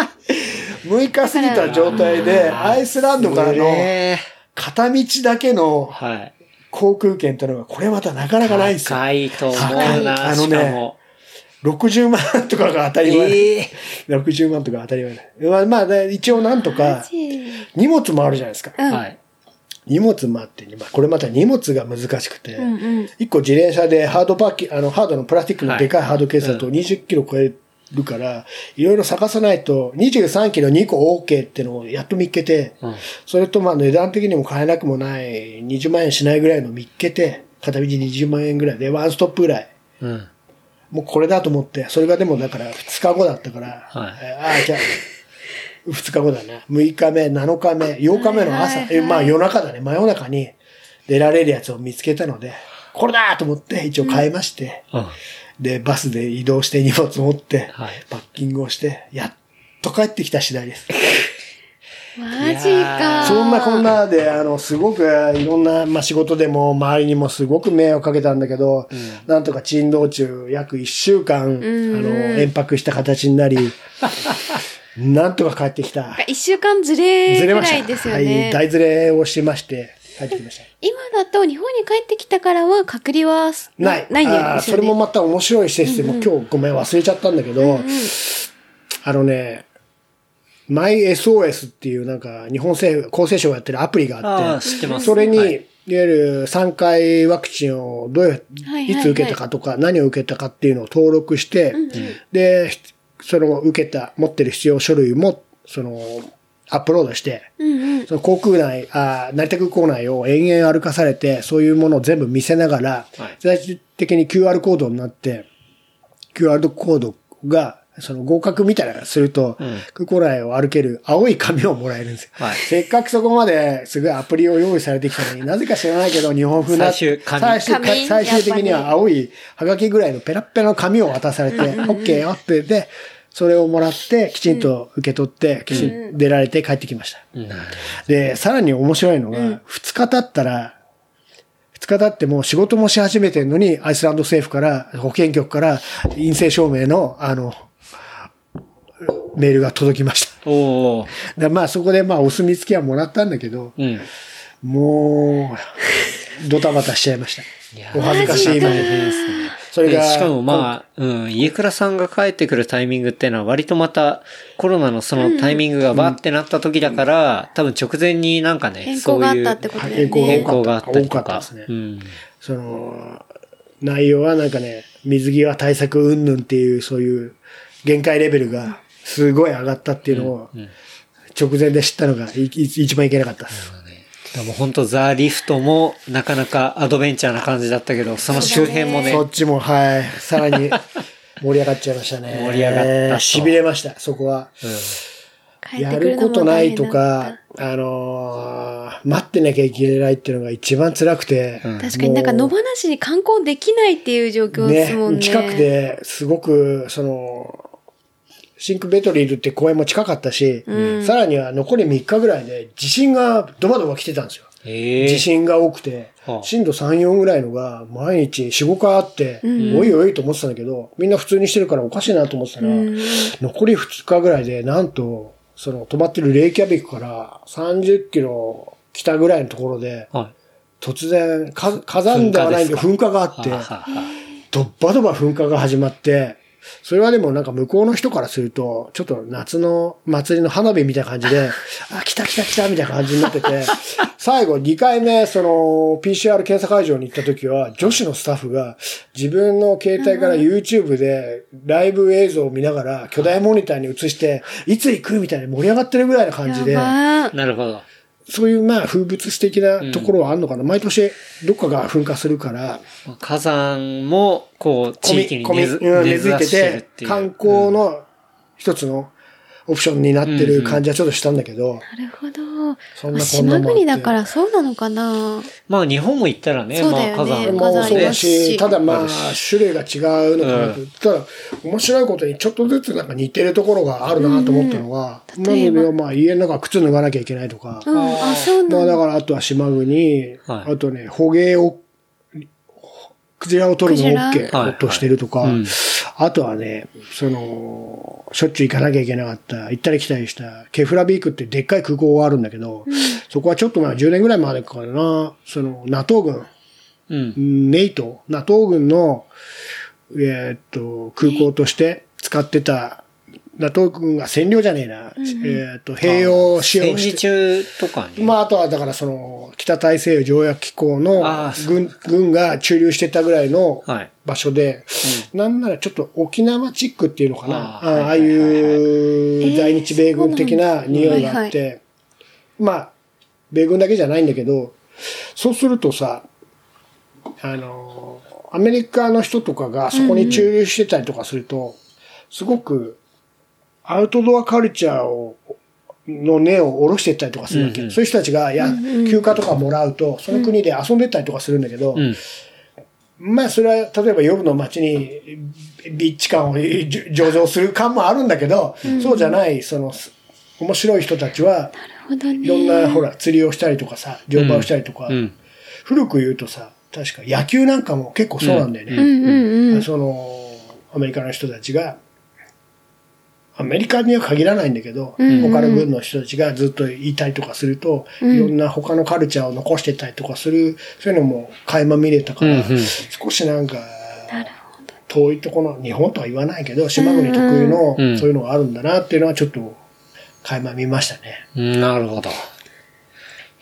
6日過ぎた状態で、アイスランドからのえ片道だけの。航空券ってのが、これまたなかなかないんですよ。高いと思うな、あのねしかも。60万とかが当たり前。ええ60万とか当たり前だ。まあ、まあね、一応なんとか、荷物もあるじゃないですか。うんはい。荷物もあって、まあ、これまた荷物が難しくて、うんうん。一個自転車でハードパッキあの、ハードのプラスチックのでかいハードケースだと20キロ超えるから、いろいろ探さないと、23キロ2個 OK ってのをやっと見っけて、うんそれとまあ値段的にも買えなくもない20万円しないぐらいの見っけて、片道20万円ぐらいでワンストップぐらい。うん。もうこれだと思って、それがでもだから2日後だったから、はいえーああ、じゃあ、2日後だね。6日目、7日目、8日目の朝、はいはいはいえまあ夜中だね、真夜中に出られるやつを見つけたので、これだと思って一応買いまして、うん。で、バスで移動して荷物持って、はいパッキングをして、やっと帰ってきた次第です。マジか。そんなこん。なで、あの、すごくいろんな、まあ、仕事でも周りにもすごく迷惑かけたんだけど、なんとか珍道中約1週間、あんの、延泊した形になり、なんとか帰ってきた。一週間ずれぐずれました。らいですよはい、ね。大ずれをしまして、帰ってきました。今だと日本に帰ってきたからは隔離はない。ないんですよね。それもまた面白い施設で、もう今日ごめん忘れちゃったんだけど、あのね、MySOS っていうなんか日本政府、厚生省がやってるアプリがあって。それに、はいいわゆる3回ワクチンをどういつ受けたかとか、何を受けたかっていうのを登録して、で、その受けた、持ってる必要書類も、その、アップロードして、うんうん。その航空内、あー成田空港内を延々歩かされて、そういうものを全部見せながら、はい。最終的に QR コードになって、QR コードが、その合格みたいなすると、うん。空港内を歩ける青い紙をもらえるんですよ。はい。せっかくそこまですごいアプリを用意されてきたのに、なぜか知らないけど日本風な、最終紙。最終紙。最終的には青いハガキぐらいのペラッペラの紙を渡されて、オッケーよって。で、それをもらって、きちんと受け取って、きちんと出られて帰ってきました。で、さらに面白いのが、2日経ったら、2日経ってもう仕事もし始めてるのに、アイスランド政府から、保健局から陰性証明の、あの、メールが届きました。おー。でまあそこでまあお墨付きはもらったんだけど、うん。もう、ドタバタしちゃいました。お恥ずかしい大まで。変ですね。それが、でしかもまあ、うん、家倉さんが帰ってくるタイミングっていうのは割とまたコロナのそのタイミングがバーってなった時だから、多分直前になんかね、変そういう更があったってことだよね。変更があったとか。ですねうん。その、内容はなんかね、水際対策云々っていう、そういう限界レベルがすごい上がったっていうのを、直前で知ったのが一番いけなかったです。だからもう本当ザ・リフトもなかなかアドベンチャーな感じだったけど、その周辺もねそ、っちも、はい、さらに盛り上がっちゃいましたね。盛り上がったと痺れました、そこは。帰っやることないとか、あのー待ってなきゃいけないっていうのが一番辛くて。うんた確かになんか野放しに観光できないっていう状況ですもんね。近くですごく、その、シンクベトリールって公園も近かったし、うん。さらには残り3日ぐらいで地震がドバドバ来てたんですよ。ええ。地震が多くて。はあ、震度3、4ぐらいのが毎日4、5回あって、ん。おいおいと思ってたんだけど、みんな普通にしてるからおかしいなと思ってたら、うん。残り2日ぐらいで、なんと、その止まってるレイキャビクから30キロ北ぐらいのところで、はい。突然、か火山ではないんで噴火があって、ドッバドバ噴火が始まって、それはでもなんか向こうの人からすると、ちょっと夏の祭りの花火みたいな感じで、あ、来た来た来たみたいな感じになってて、最後2回目、その PCR 検査会場に行った時は、女子のスタッフが自分の携帯から YouTube でライブ映像を見ながら巨大モニターに映して、いつ行くみたいに盛り上がってるぐらいな感じで、なるほど。そういうまあ風物詩的なところはあるのかな。毎年どっかが噴火するから、火山も、こう、地域に根付うん根根付いてて。観光の一つのオプションになってる感じはちょっとしたんだけど、なるほど。そんなこんな島国だからそうなのかな。まあ日本も行ったらね、そうだよねまあ火山も。うそうだし、しただまあ、種類が違うのかなと。ただ、面白いことにちょっとずつなんか似てるところがあるなと思ったのは、うん。な例えば。まあ家の中靴脱がなきゃいけないとか、うん、あ、そうまあなんだ。だからあとは島国、はい。あとね、捕鯨を、クジラを取るの OK はい。としてるとか、うん。あとはね、その、しょっちゅう行かなきゃいけなかった、行ったり来たりした、ケフラビークってでっかい空港があるんだけど、そこはちょっと前、10年ぐらい前からな、その、NATO 軍、うん。ネイト、NATO 軍の、えーっと、空港として使ってた、NATO 軍が占領じゃねえな、えーっと、併用使用戦時して、中とかに。まあ、あとはだからその、北大西洋条約機構の軍、軍が駐留してたぐらいのはい。場所で、なんならちょっと沖縄チックっていうのかな。あーあああいう在日米軍的な匂いがあっはいて、まあ、米軍だけじゃないんだけど、そうするとさ、あの、アメリカの人とかがそこに駐留してたりとかすると、すごくアウトドアカルチャーを、の根を下ろしていったりとかするわけ。うんうんそういう人たちが、いや、休暇とかもらうと、その国で遊んでったりとかするんだけど、うん。まあ、それは、例えば夜の街にビッチ感を上場する感もあるんだけど、そうじゃない、その、す面白い人たちは、なるほどね。いろんな、ほら、釣りをしたりとかさ、乗馬をしたりとか、うん。古く言うとさ、確か野球なんかも結構そうなんだよね。うんうんうん。その、アメリカの人たちが、アメリカには限らないんだけど、うんうん他の軍の人たちがずっといたりとかすると、うんいろんな他のカルチャーを残してたりとかする、そういうのも垣間見れたから、うんうん少しなんか、遠いところ、日本とは言わないけど、島国特有のうんそういうのがあるんだなっていうのはちょっと垣間見ましたね。うんなるほど。い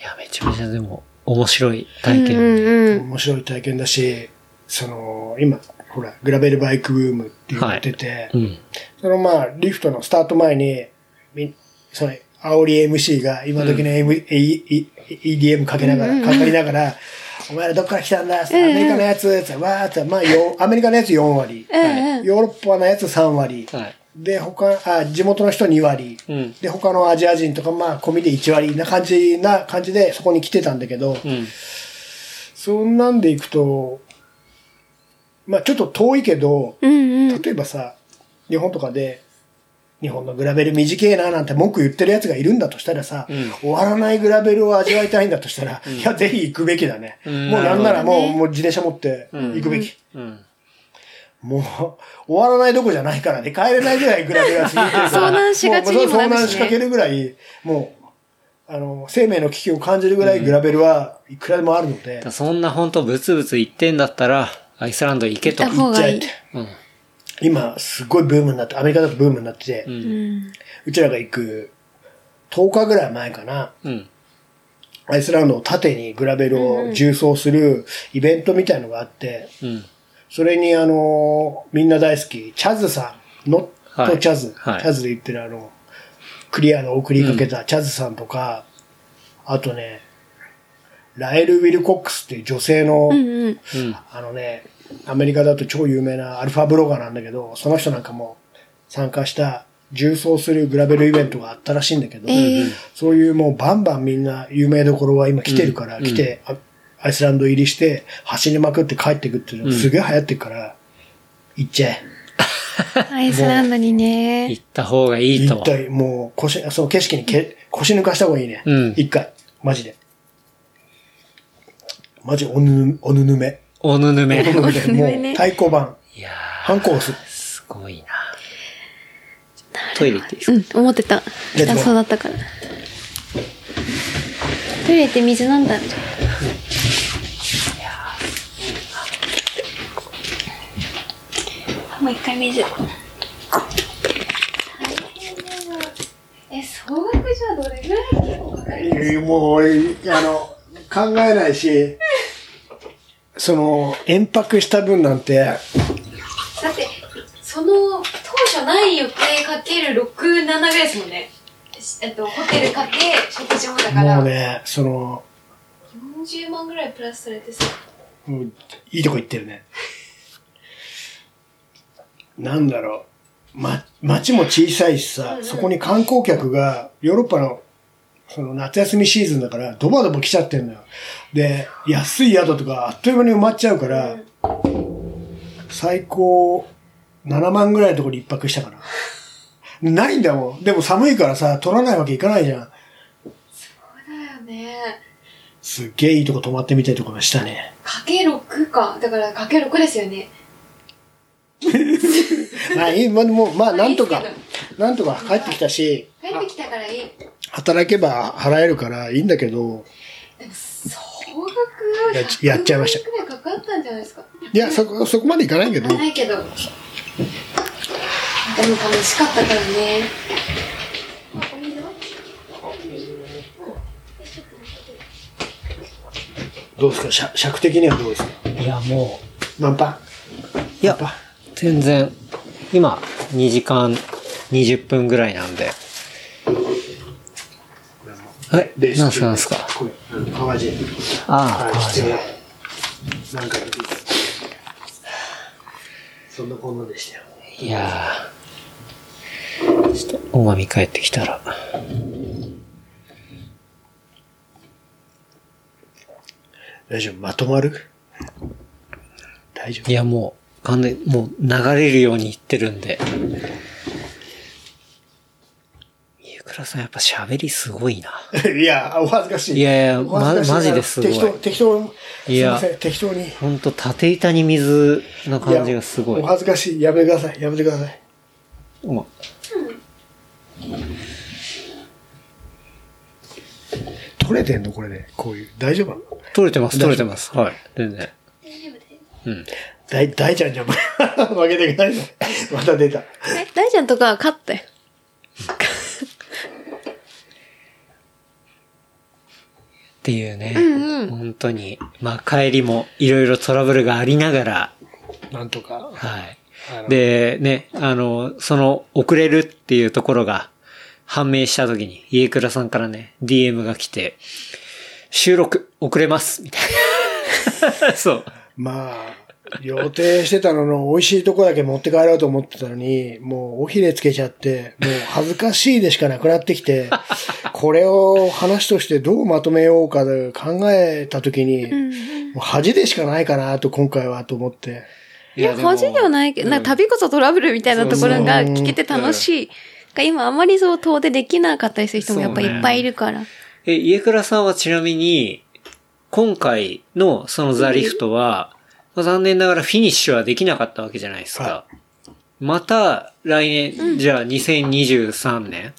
や、めちゃめちゃでも、面白い体験。うんうん。面白い体験だし、その、今、ほら、グラベルバイクブームって言ってて、うん。そのまあ、リフトのスタート前に、みその、煽り MC が今時の、M E E EDM かけながら、かかりながら、お前らどっから来たんだアメリカのやつわーって、まあ、よアメリカのやつ4割、ヨーロッパのやつ3割、はい。で、他、あ、地元の人2割、うん。で、他のアジア人とか、まあ、込みで1割な感じな感じでそこに来てたんだけど、うん。そんなんでいくと、まあ、ちょっと遠いけど、うんうん。例えばさ、日本とかで、日本のグラベル短えななんて文句言ってる奴がいるんだとしたらさ、ん終わらないグラベルを味わいたいんだとしたら、いや、ぜひ行くべきだね。んもうなんならもう、ねもう自転車持って行くべき。うん。もう、終わらないどこじゃないからね、帰れないぐらいグラベルが続いてるから。遭難しがちにもなるしねう遭難しかけるぐらい、もう、あの、生命の危機を感じるぐらいグラベルはいくらでもあるので、そんな本当ブツブツ言ってんだったら、アイスランド行けと。行った方がいい行っちゃえって。うん。今、すごいブームになって、アメリカだとブームになってて、う。うんん。うちらが行く10日ぐらい前かな、うん。アイスランドを縦にグラベルを重装するイベントみたいのがあって、うん。それにあの、みんな大好き、チャズさん、ノットチャズ、はいはいチャズで言ってるあの、クリアの送りかけたチャズさんとか、あとね、ラエル・ウィルコックスっていう女性の、うんうん。うん。あのね、アメリカだと超有名なアルファブロガーなんだけど、その人なんかも参加した重装するグラベルイベントがあったらしいんだけど、ええそういうもうバンバンみんな有名どころは今来てるから、うん来て、あアイスランド入りして走りまくって帰ってくっていうのがすげえ流行ってるから、行っちゃえ。アイスランドにね。行った方がいいと一。体もう腰、その景色にけ腰抜かした方がいいね。うん一回。マジで。マジおぬ、おぬぬめ。おぬぬめ。おぬぬめ。もう太鼓判。いや反抗す。ー、すごいな。トイレ行っていいですか？うん、思ってた。痛そうだったから。トイレって水なんだ。もう一回水。え、総額じゃどれぐらいかかるいやもう俺、あの、考えないし、その、延泊した分なんて、だって、その、当初ない予定かける6、7ぐらいですもんね。えっと、ホテルかけ、食事もだから、もうね、その、40万ぐらいプラスされてさ。もういいとこ行ってるね。なんだろう。ま、街も小さいしさ、そこに観光客が、ヨーロッパの、その夏休みシーズンだから、ドバドバ来ちゃってんだよ。で、安い宿とかあっという間に埋まっちゃうから、最高7万ぐらいのところに一泊したかな。ないんだもん。でも寒いからさ、取らないわけいかないじゃん。そうだよね。すっげえいいとこ泊まってみたいところしたね。かけ6か。だからかけ6ですよね。まあいい、まあでも、まあなんとかなんとか帰ってきたし、帰ってきたからいい。働けば払えるからいいんだけど、やっやっちゃいました100万くらいかかったんじゃないですか。いや、そこ、そこまでいかないけど、ないけど。でも楽しかったからね。どうですか？尺尺的にはどうですか？いや、も満帆う、いや全然、今、2時間20分ぐらいなんで。はい、でなんすかなんすか？これ、あの川路。ああ、はい、必要な。なんかいいそんなこんなでしたよ。いやーちょっと、大神帰ってきたら。大丈夫？まとまる？大丈いや、もう、完全にもう流れるように言ってるんで。ゆくらさんやっぱ喋りすごいな。夫 いや、お恥ずかしい。いやいやまマジですごい適当、適当、すいやいません、適当に。ほんと、縦板に水な感じがすごい。やお恥ずかしい。やめてください。やめてください。ま取れてんの？これで。こういう。大丈夫？なの取れてます、取れてます。はい。全然。うん。大、大ちゃんじゃん。負けていけないぞ。また出た。え、大ちゃんとか勝ったよ。っていうね。うんうん。本当に。まあ帰りもいろいろトラブルがありながら、なんとか。はい。で、ね、あの、その遅れるっていうところが判明した時に、家倉さんからね、DM が来て、収録遅れますみたいな。そう。まあ、予定してたのの美味しいとこだけ持って帰ろうと思ってたのに、もうおひれつけちゃって、もう恥ずかしいでしかなくなってきて、これを話としてどうまとめようかで考えたときに、もう恥でしかないかなと今回はと思って。いや、恥ではないけど、なんか旅こそトラブルみたいなところが聞けて楽しい。が今あんまりそう遠出できなかったりする人もやっぱいっぱいいるから。え、家倉さんはちなみに、今回のそのザリフトは、まあ残念ながらフィニッシュはできなかったわけじゃないですか。はまた来年、じゃあ2023年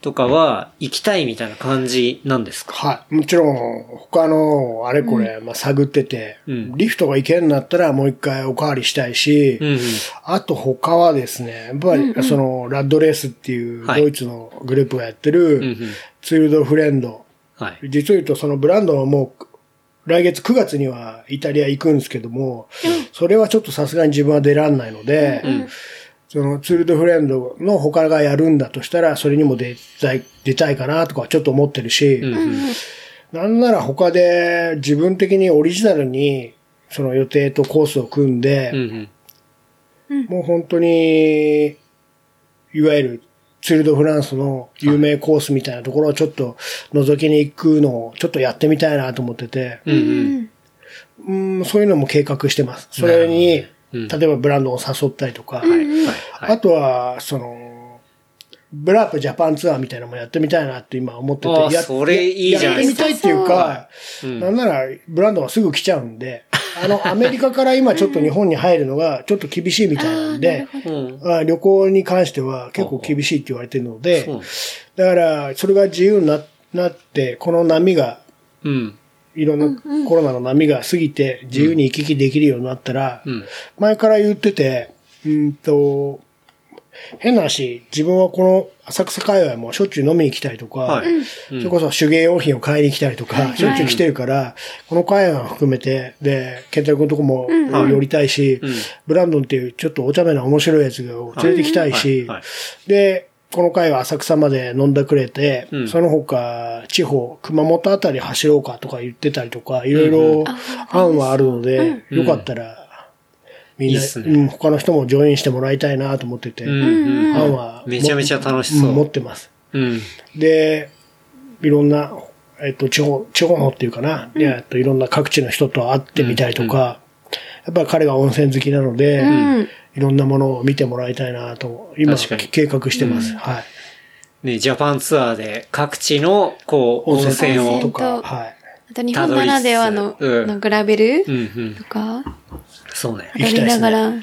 とかは行きたいみたいな感じなんですか？はい。もちろん、他のあれこれ、まあ、探ってて、うんリフトが行けんなったらもう一回おかわりしたいし、うんうん。あと他はですね、やっぱり、その、ラッドレースっていうはいドイツのグループがやってる。ツールドフレンド。はい。実を言うとそのブランドはもう、来月9月にはイタリア行くんですけども、それはちょっとさすがに自分は出らんないので、そのツールドフレンドの他がやるんだとしたら、それにも出たい、出たいかなとかはちょっと思ってるし、うんうん。なんなら他で自分的にオリジナルにその予定とコースを組んで、うんうん。もう本当に、いわゆるツール・ド・フランスの有名コースみたいなところをちょっと覗きに行くのをちょっとやってみたいなと思ってて、うんうん。うん、そういうのも計画してます。それに、例えばブランドを誘ったりとか、あとは、その、ブラップジャパンツアーみたいなのもやってみたいなって今思ってて。あそれいいじゃないですか。やってみたいっていうか、うん。なんならブランドはすぐ来ちゃうんで、あの、アメリカから今ちょっと日本に入るのが ちょっと厳しいみたいなんで、うん。あ旅行に関しては結構厳しいって言われてるのでだからそれが自由にななって、この波が、うん。いろんなコロナの波が過ぎて自由に行き来できるようになったら、うん。前から言ってて、うんと、変な話、自分はこの浅草界隈もしょっちゅう飲みに来たりとか、はい。それこそ手芸用品を買いに来たりとか、しょっちゅう来てるから、この界隈を含めて、で、ケンタロウ君のとこも寄りたいし、うん。ブランドンっていうちょっとお茶目な面白いやつを連れてきたいし、で、この回は浅草まで飲んだくれて、うん。その他、地方、熊本あたり走ろうかとか言ってたりとか、いろいろ案はあるので、よかったら、みんな、いいねうん他の人もジョインしてもらいたいなと思ってて、うんうん。案はめちゃめちゃ楽しそううん持ってます。うん。で、いろんな、えっと、地方、地方のっていうかな、いやえっと、いろんな各地の人と会ってみたりとか、やっぱり彼が温泉好きなので、んいろんなものを見てもらいたいなと、今計画してます。はい。ね、ジャパンツアーで各地の、こう、温泉を温泉とか、はい。あと日本ならではの、うんのグラベルうんうん。そうね。やりながら、い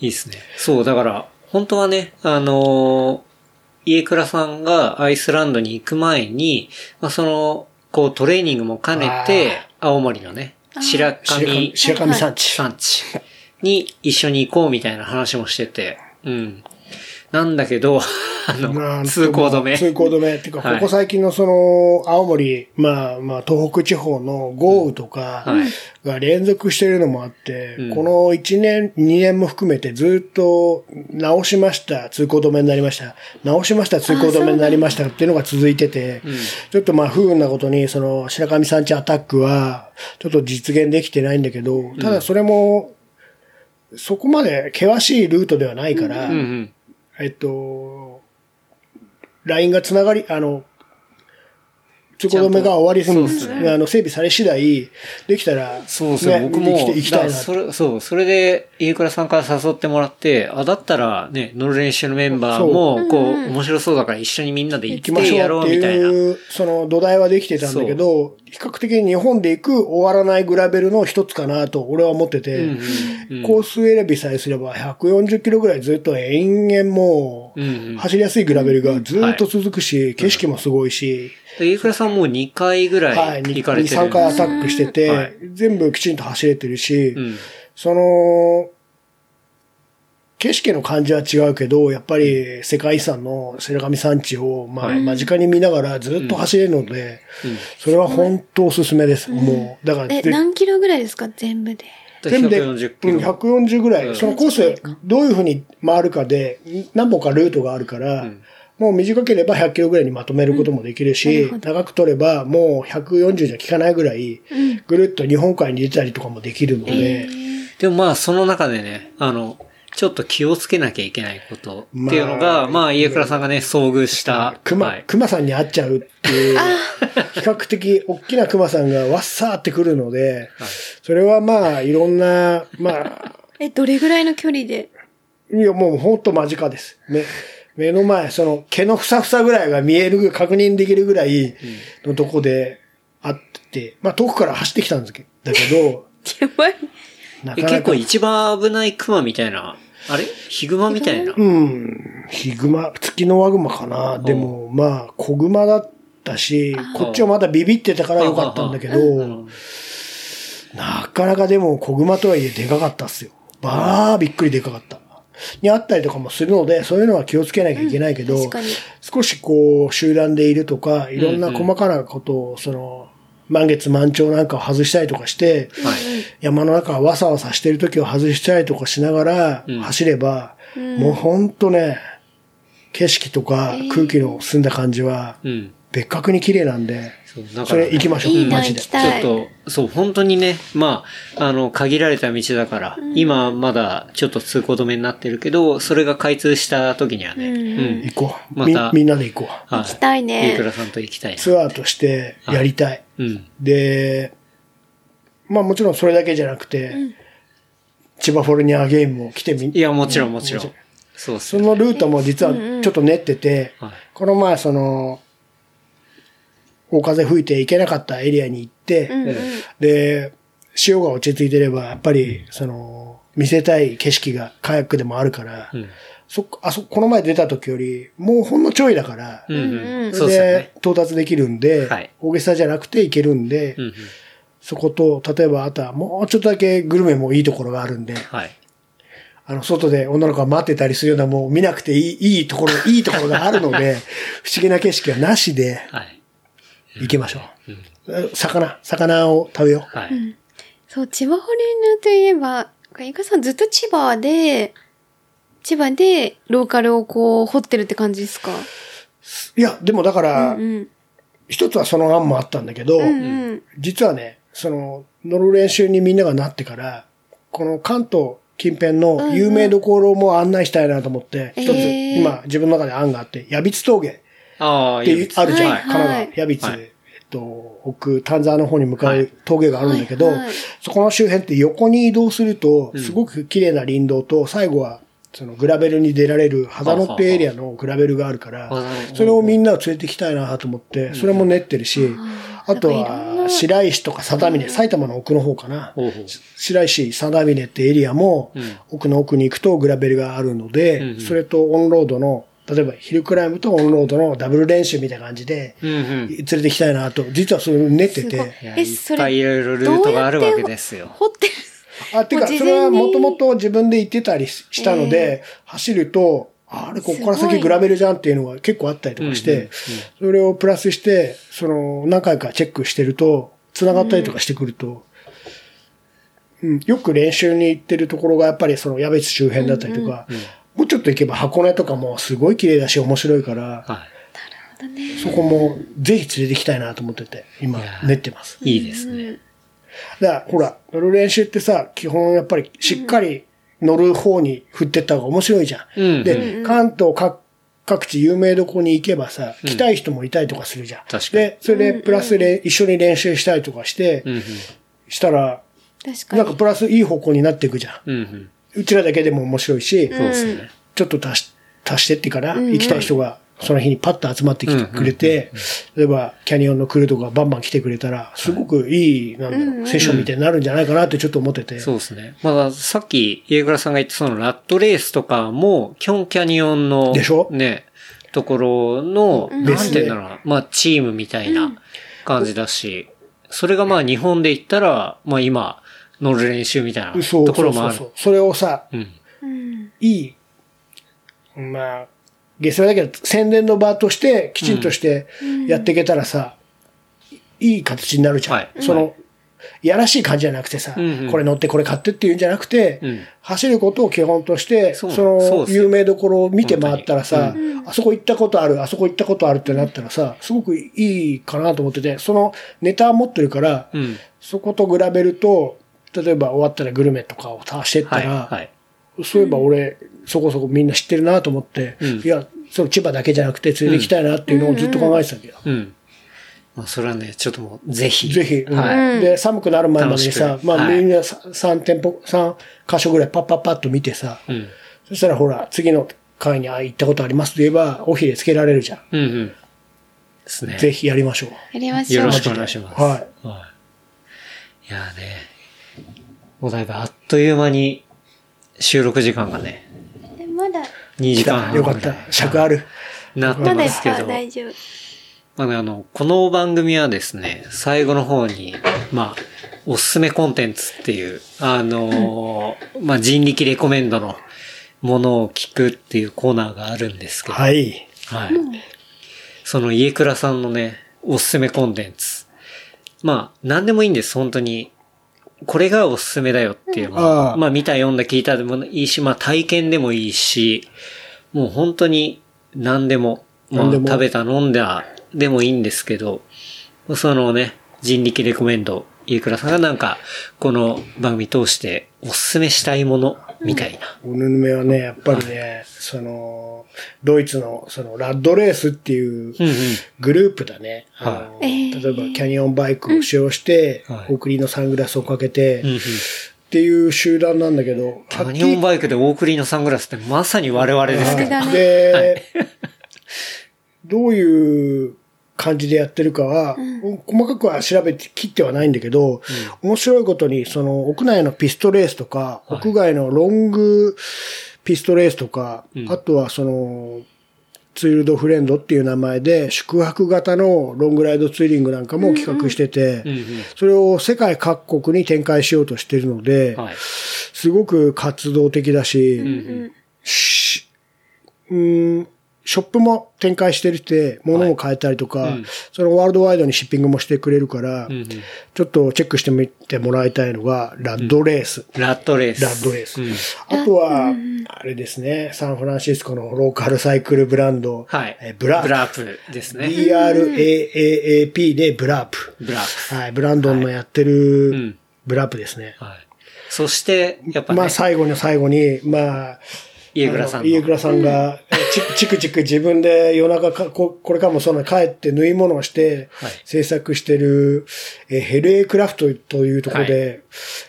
いっすね。そう、だから、本当はね、あのー家倉さんがアイスランドに行く前に、まあ、その、こうトレーニングも兼ねて、青森のね、白神白神山地。産地に一緒に行こうみたいな話もしてて、うん。なんだけど、あの、も通行止め。通行止め。っ ていうか、はいここ最近のその、青森、まあまあ、東北地方の豪雨とかはいが連続してるのもあって、うんこの1年、2年も含めてずっと直しました、通行止めになりました。直しました、通行止めになりましたっていうのが続いてて、ちょっとまあ不運なことに、その白神山地アタックは、ちょっと実現できてないんだけど、ただそれも、そこまで険しいルートではないから、うんうん。えっと、LINE がつながり、あの、通行止めが終わりすそうね。あの、整備され次第、できたら、そうそう、ね僕も、行きたいなそれ、そう、それで、家倉さんから誘ってもらって、あ、だったらね、乗る練習のメンバーも、こう、面白そうだから一緒にみんなで行っ行きましてょやろうみたいな。いう、その土台はできてたんだけど、比較的に日本で行く終わらないグラベルの一つかなと俺は思ってて、うんうんうん。コース選びさえすれば140キロぐらいずっと延々もう、うんうん。走りやすいグラベルがずっと続くし、景色もすごいし、で家倉さんもう2回ぐらはい、い2、行かれてる。3回アタックしてて、はい。全部きちんと走れてるし、うん。その、景色の感じは違うけど、やっぱり世界遺産の白神山地を、まあ、間近に見ながらずっと走れるので、それは本当おすすめです。もう、だから、え、で何キロぐらいですか？全部で。全部で、140キうんロ。140ぐらい。うん。そのコース、どういうふうに回るかで、何本かルートがあるから、もう短ければ100キロぐらいにまとめることもできるし、長く取ればもう140じゃ効かないぐらい、ぐるっと日本海に出たりとかもできるので、でもまあ、その中でね、あの、ちょっと気をつけなきゃいけないことっていうのが、まあまあ、家倉さんがね、遭遇した。熊、はい熊さんに会っちゃうっていう、比較的大きな熊さんがわっさーってくるので、それはまあ、いろんな、まあ、え、どれぐらいの距離で？いや、もうほんと間近です。目、目の前、その毛のふさふさぐらいが見える、確認できるぐらいのとこであって、まあ遠くから走ってきたんですけど、だけど。結構一番危ない熊みたいな、あれ？ヒグマみたいな？うん、ヒグマ、月のワグマかな。でも、まあ、小グマだったし、こっちはまだビビってたからよかったんだけど、なかなかでも小グマとはいえでかかったっすよ。ばあ、びっくりでかかった。にあったりとかもするので、そういうのは気をつけなきゃいけないけど、確かに。少しこう、集団でいるとか、いろんな細かなことを、その、満月満潮なんかを外したりとかして、はい。山の中わさわさしてる時を外したりとかしながら走れば、もうほんとね、景色とか空気の澄んだ感じはうん。別格に綺麗なんで、それ行きましょう、いいな、マジで行き。たい。ちょっと、そう、本当にね、まあ、あの、限られた道だから、今まだちょっと通行止めになってるけど、それが開通した時にはね、うん。行こう。みまたみんなで行こう。はい。行きたいね飯倉さんと行きたいな。ツアーとしてやりたい。うん。で、まあもちろんそれだけじゃなくて、千葉フォルニアゲームも来てみ、いや、もちろんもちろん。そうっすね。そのルートも実はちょっと練ってて、はいこの前その、大風吹いて行けなかったエリアに行って、うんうん。で、潮が落ち着いてれば、やっぱり、その、見せたい景色がカヤックでもあるから、うん。そっあそ、この前出た時より、もうほんのちょいだから、うんうん。そ。れで到達できるんで、はい大げさじゃなくて行けるんで、うんうん。そこと、例えばあとはもうちょっとだけグルメもいいところがあるんで、はい。あの、外で女の子が待ってたりするようなもう見なくていい、いいところ、いいところがあるので、不思議な景色はなしではい。行きましょう。魚、魚を食べよう。はい。そう、千葉ホリーヌといえば、イカさんずっと千葉で、千葉でローカルをこう掘ってるって感じですか？いや、でもだから、うん。一つはその案もあったんだけど、うんうん。実はね、その、乗る練習にみんながなってから、この関東近辺の有名どころも案内したいなと思って、うん一つへー今自分の中で案があって、矢光峠ああ、っていうあるじゃん。はい。神奈はい。川、矢光、はい。えっと、奥、丹沢の方に向かはい。う峠があるんだけど、はい。はい。そこの周辺って横に移動すると、すごく綺麗な林道と、最後は、そのグラベルに出られる肌のっぺエリアのグラベルがあるからそれをみんなを連れてきたいなと思って、それも練ってるし、あとは、な白石とか定峰、埼玉の奥の方かな。白石、定峰ってエリアも、奥の奥に行くとグラベルがあるので、それとオンロードの、例えばヒルクライムとオンロードのダブル練習みたいな感じで。連れてきたいなと、実はそれを練ってて。えいっぱいいろいろルートがあるわけですよ。掘ってる。あ、てか、それはもともと自分で行ってたりしたので、走ると、あれ、ここから先グラベルじゃんっていうのが結構あったりとかして、それをプラスして、その、何回かチェックしてると、繋がったりとかしてくると、うん、よく練習に行ってるところがやっぱりその矢別周辺だったりとか、もうちょっと行けば箱根とかもすごい綺麗だし面白いから、はい。そこもぜひ連れてきたいなと思ってて、今練ってます。いいですね。だから、ほら、乗る練習ってさ、基本やっぱりしっかり乗る方に振ってった方が面白いじゃん。うんで、関東各各地有名どこに行けばさ、来たい人もいたりとかするじゃん。確かにで、それでプラスで一緒に練習したりとかして、うんうん。したら、確かに。なんかプラスいい方向になっていくじゃん。うんうん。うちらだけでも面白いし、そうですね。ちょっと足し、足してってかな、行きたい人がその日にパッと集まってきてくれて、例えばキャニオンのクルーとかバンバン来てくれたら、すごくいい、なんだろう、セッションみたいになるんじゃないかなってちょっと思ってて。そうですね。まださっき、家倉さんが言ったそのラットレースとかも、キョンキャニオンの、でしょ？ね、ところの、なんていうんだろうな、まあチームみたいな感じだし、それがまあ日本で言ったら、まあ今、乗る練習みたいなそうところもある。そうそうそう。それをさ、うん。うん。いい、まあ、ゲストだけど宣伝の場としてきちんとしてやっていけたらさ、いい形になるじゃん。はいその、いやらしい感じじゃなくてさ、うんうんこれ乗ってこれ買ってっていうんじゃなくて、うん走ることを基本として、その有名どころを見て回ったらさ、本あそこ行ったことある、あそこ行ったことあるってなったらさ、すごくいいかなと思ってて、そのネタを持ってるから、うん。そこと比べると、例えば終わったらグルメとかを足してったはい。ら、はい。そういえば俺、そこそこみんな知ってるなと思って、うんいや、その千葉だけじゃなくて連れて行きたいなっていうのをずっと考えてたけど。うん。まあ、それはね、ちょっともう、ぜひ。ぜひ、うんはい。で、寒くなる前までにさまあはいみんな3店舗、3箇所ぐらいパッパッパッと見てさ、うん。そしたらほら、次の回にあ行ったことありますと言えば、おひれつけられるじゃん。うんうん。ですね。ぜひやりましょう。やりましょう。よろしくお願いします。はい。はい。いやーね、もうだいぶあっという間に収録時間がね、でまだ、2時間半よかった。尺ある。なってまだいっますけど、ぱい大丈夫。まあね、あの、この番組はですね、最後の方に、まあ、おすすめコンテンツっていう、あのーまあ、人力レコメンドのものを聞くっていうコーナーがあるんですけど、はい。はい。その家倉さんのね、おすすめコンテンツ。まあ、なんでもいいんです、本当に。これがおすすめだよっていうの。あは、あまあ見た読んだ聞いたでもいいし、まあ体験でもいいし、もう本当に何でも、まあ食べた飲んだでもいいんですけど、そのね、人力レコメンド、家倉さんがなんか、この番組通しておすすめしたいもの、みたいな。おぬぬめはね、やっぱりね、その、ドイツの、その、ラッドレースっていう。グループだね。あのは例えば、キャニオンバイクを使用してうんはい、送りのサングラスをかけて、うんうん。っていう集団なんだけど、キャニオンバイクでオークリーのサングラスってまさに我々ですけど。で、どういう感じでやってるかは、細かくは調べて切ってはないんだけど、面白いことに、その屋内のピストレースとか、はい。屋外のロングピストレースとか、うん。あとはその、ツールドフレンドっていう名前で宿泊型のロングライドツーリングなんかも企画してて、うんうん。それを世界各国に展開しようとしているので、はい。すごく活動的だし、うん、ショップも展開してるて、物も変えたりとか、はいうんそのワールドワイドにシッピングもしてくれるから、うんうん。ちょっとチェックしてみてもらいたいのが、ラッドレース。ラットレース。ラッドレース。うんあとは、あれですね、サンフランシスコのローカルサイクルブランド、はい。えブラープブラープですね。BRAAAP でブラープ。ブラーはい、ブランドンのやってうるんブラープですね。プ。はい。そして、やっぱね、まあ最後の最後に、まあ、家倉さん家倉さんが、え ちチクチク自分で夜中かこ、これからもその帰って縫い物をしてはい、制作してる、えヘルエクラフトというところで、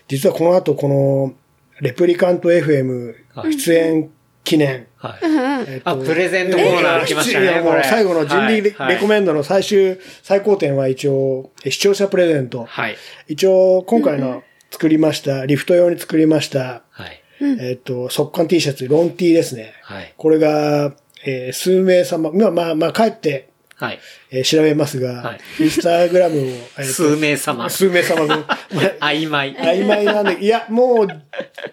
実はこの後この、レプリカント FM はい出演記念、はい。えっとあプレゼントコーナー来ましたねもうこれ最後の人力レ,、はいレコメンドの最終、最高点は一応、え視聴者プレゼント。はい。一応、今回の作りました、リフト用に作りました、はい。えっと、速乾 T シャツ、ロン T ですね。はい。これが、えー数名様、まあまあまあ、帰って、はい。えー調べますが、はいインスタグラムを、えーと 数名様。数名様分、ま あ曖昧。曖昧なんで、いや、もう、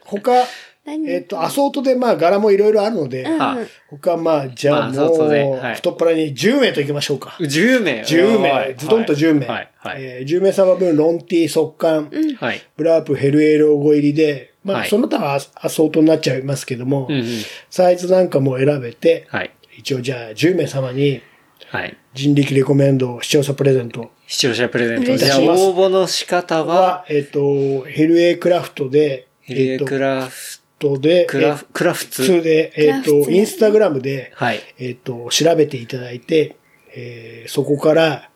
他、何？えっ、と、アソートでまあ柄もいろいろあるので、はい。他まあ、じゃあもう、はい太っ腹に10名といきましょうか。10名？10名、はいズドンと10名。はい。はい。えー10名様分、ロンティー、速乾、はい。ブラープ、ヘルエロゴ入りで、まあ、はいその他はアアソートになっちゃいますけども、うんうん。サイズなんかも選べて、はい。一応じゃあ10名様にはい。人力レコメンド視聴者プレゼント視聴者プレゼント。じゃあ、応募の仕方は、は、えっ、と、ヘルエクラフトで、ヘリエえっ、とクラフで、クラフ、クラフツ？で、えっ、と、クラフトインスタグラムで、はい。えっ、と、調べていただいて、えーそこから、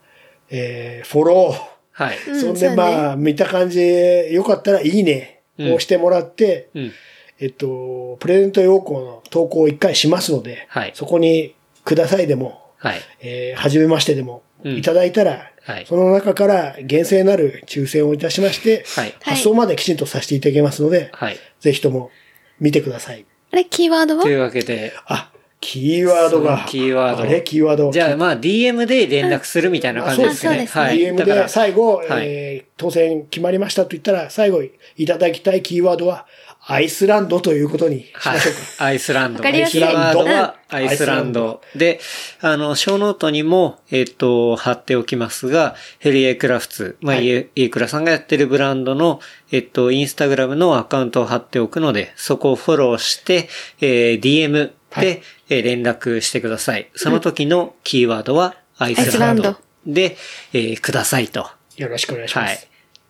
えーフォロー、はい。うんそんでそうねまあ、見た感じでよかったらいいねうんをしてもらって、うん。えっと、プレゼント要項の投稿を一回しますので、はいそこにくださいでも、はい。えー、はじめましてでもうんいただいたら、はいその中から厳正なる抽選をいたしまして、はい。発送まできちんとさせていただきますので、はい。ぜひとも見てください。あれ、キーワードは？というわけで、あ、キーワードが。キーワードあれキーワード。じゃあ、まあ、DM で連絡するみたいな感じですね。あそうですねはい。DM だからで最後、はいえー当選決まりましたと言ったら、最後いただきたいキーワードは、アイスランドということにしはいましょうか。。アイスランド。わかりやすいキーワードはうんアイスランド。で、あの、ショーノートにも、えっ、と、貼っておきますが、ヘリエクラフツ、まあ、はいイエイクラさんがやってるブランドの、えっ、と、インスタグラムのアカウントを貼っておくので、そこをフォローして、えー DM はいで、えー連絡してください。その時のキーワードはアイスランドで、えーくださいと。よろしくお願いしまはい。っす。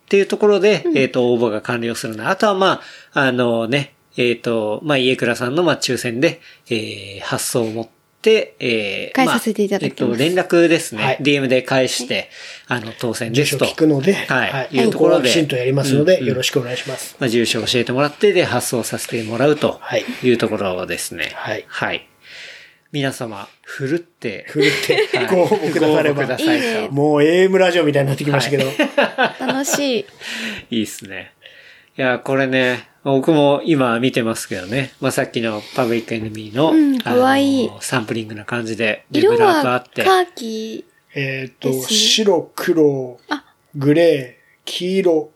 ていうところで、えっ、と、応募が完了するな。あとは、まあ、あのね、えっ、と、まあ、家倉さんの、まあ、抽選で、えー、発送を持って、えー、返させていただきますあえっ、と、連絡ですね。はい DM で返して、あの、当選で住所すと。聞くので、はいいうところはできちんとやりますので、うんうんよろしくお願いします。まあ、住所を教えてもらって、で、発送させてもらうとはいいうところですね。はいはい。皆様、ふるって、ふるってはいご応募くださればいといいねもう AM ラジオみたいになってきましたけど、楽しい。いいっすね。いや、これね、僕も今見てますけどね。まあ、さっきのパブリックエネミーの、うんあのかわいいサンプリングな感じで、で色ブラークあはって。カーキえっと、白、黒あ、グレー、黄色、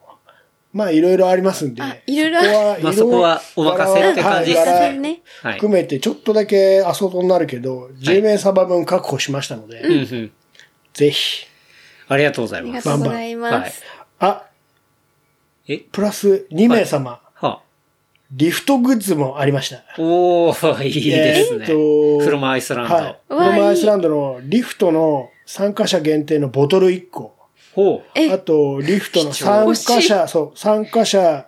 まあいろいろありますんで、あいろいろそこはまあそこはお任せって感じですね。含めてちょっとだけアソートになるけど、10名様分確保しましたので、うんうん。ぜひ。ありがとうございあります。がとうございます。あ、え？プラス2名様、はリフトグッズもありました。おー、いいですね。えーっとフロムアイスランド。はい。フロムアイスランドのリフトの参加者限定のボトル1個。ほう。えあと、リフトの参加者、そう、参加者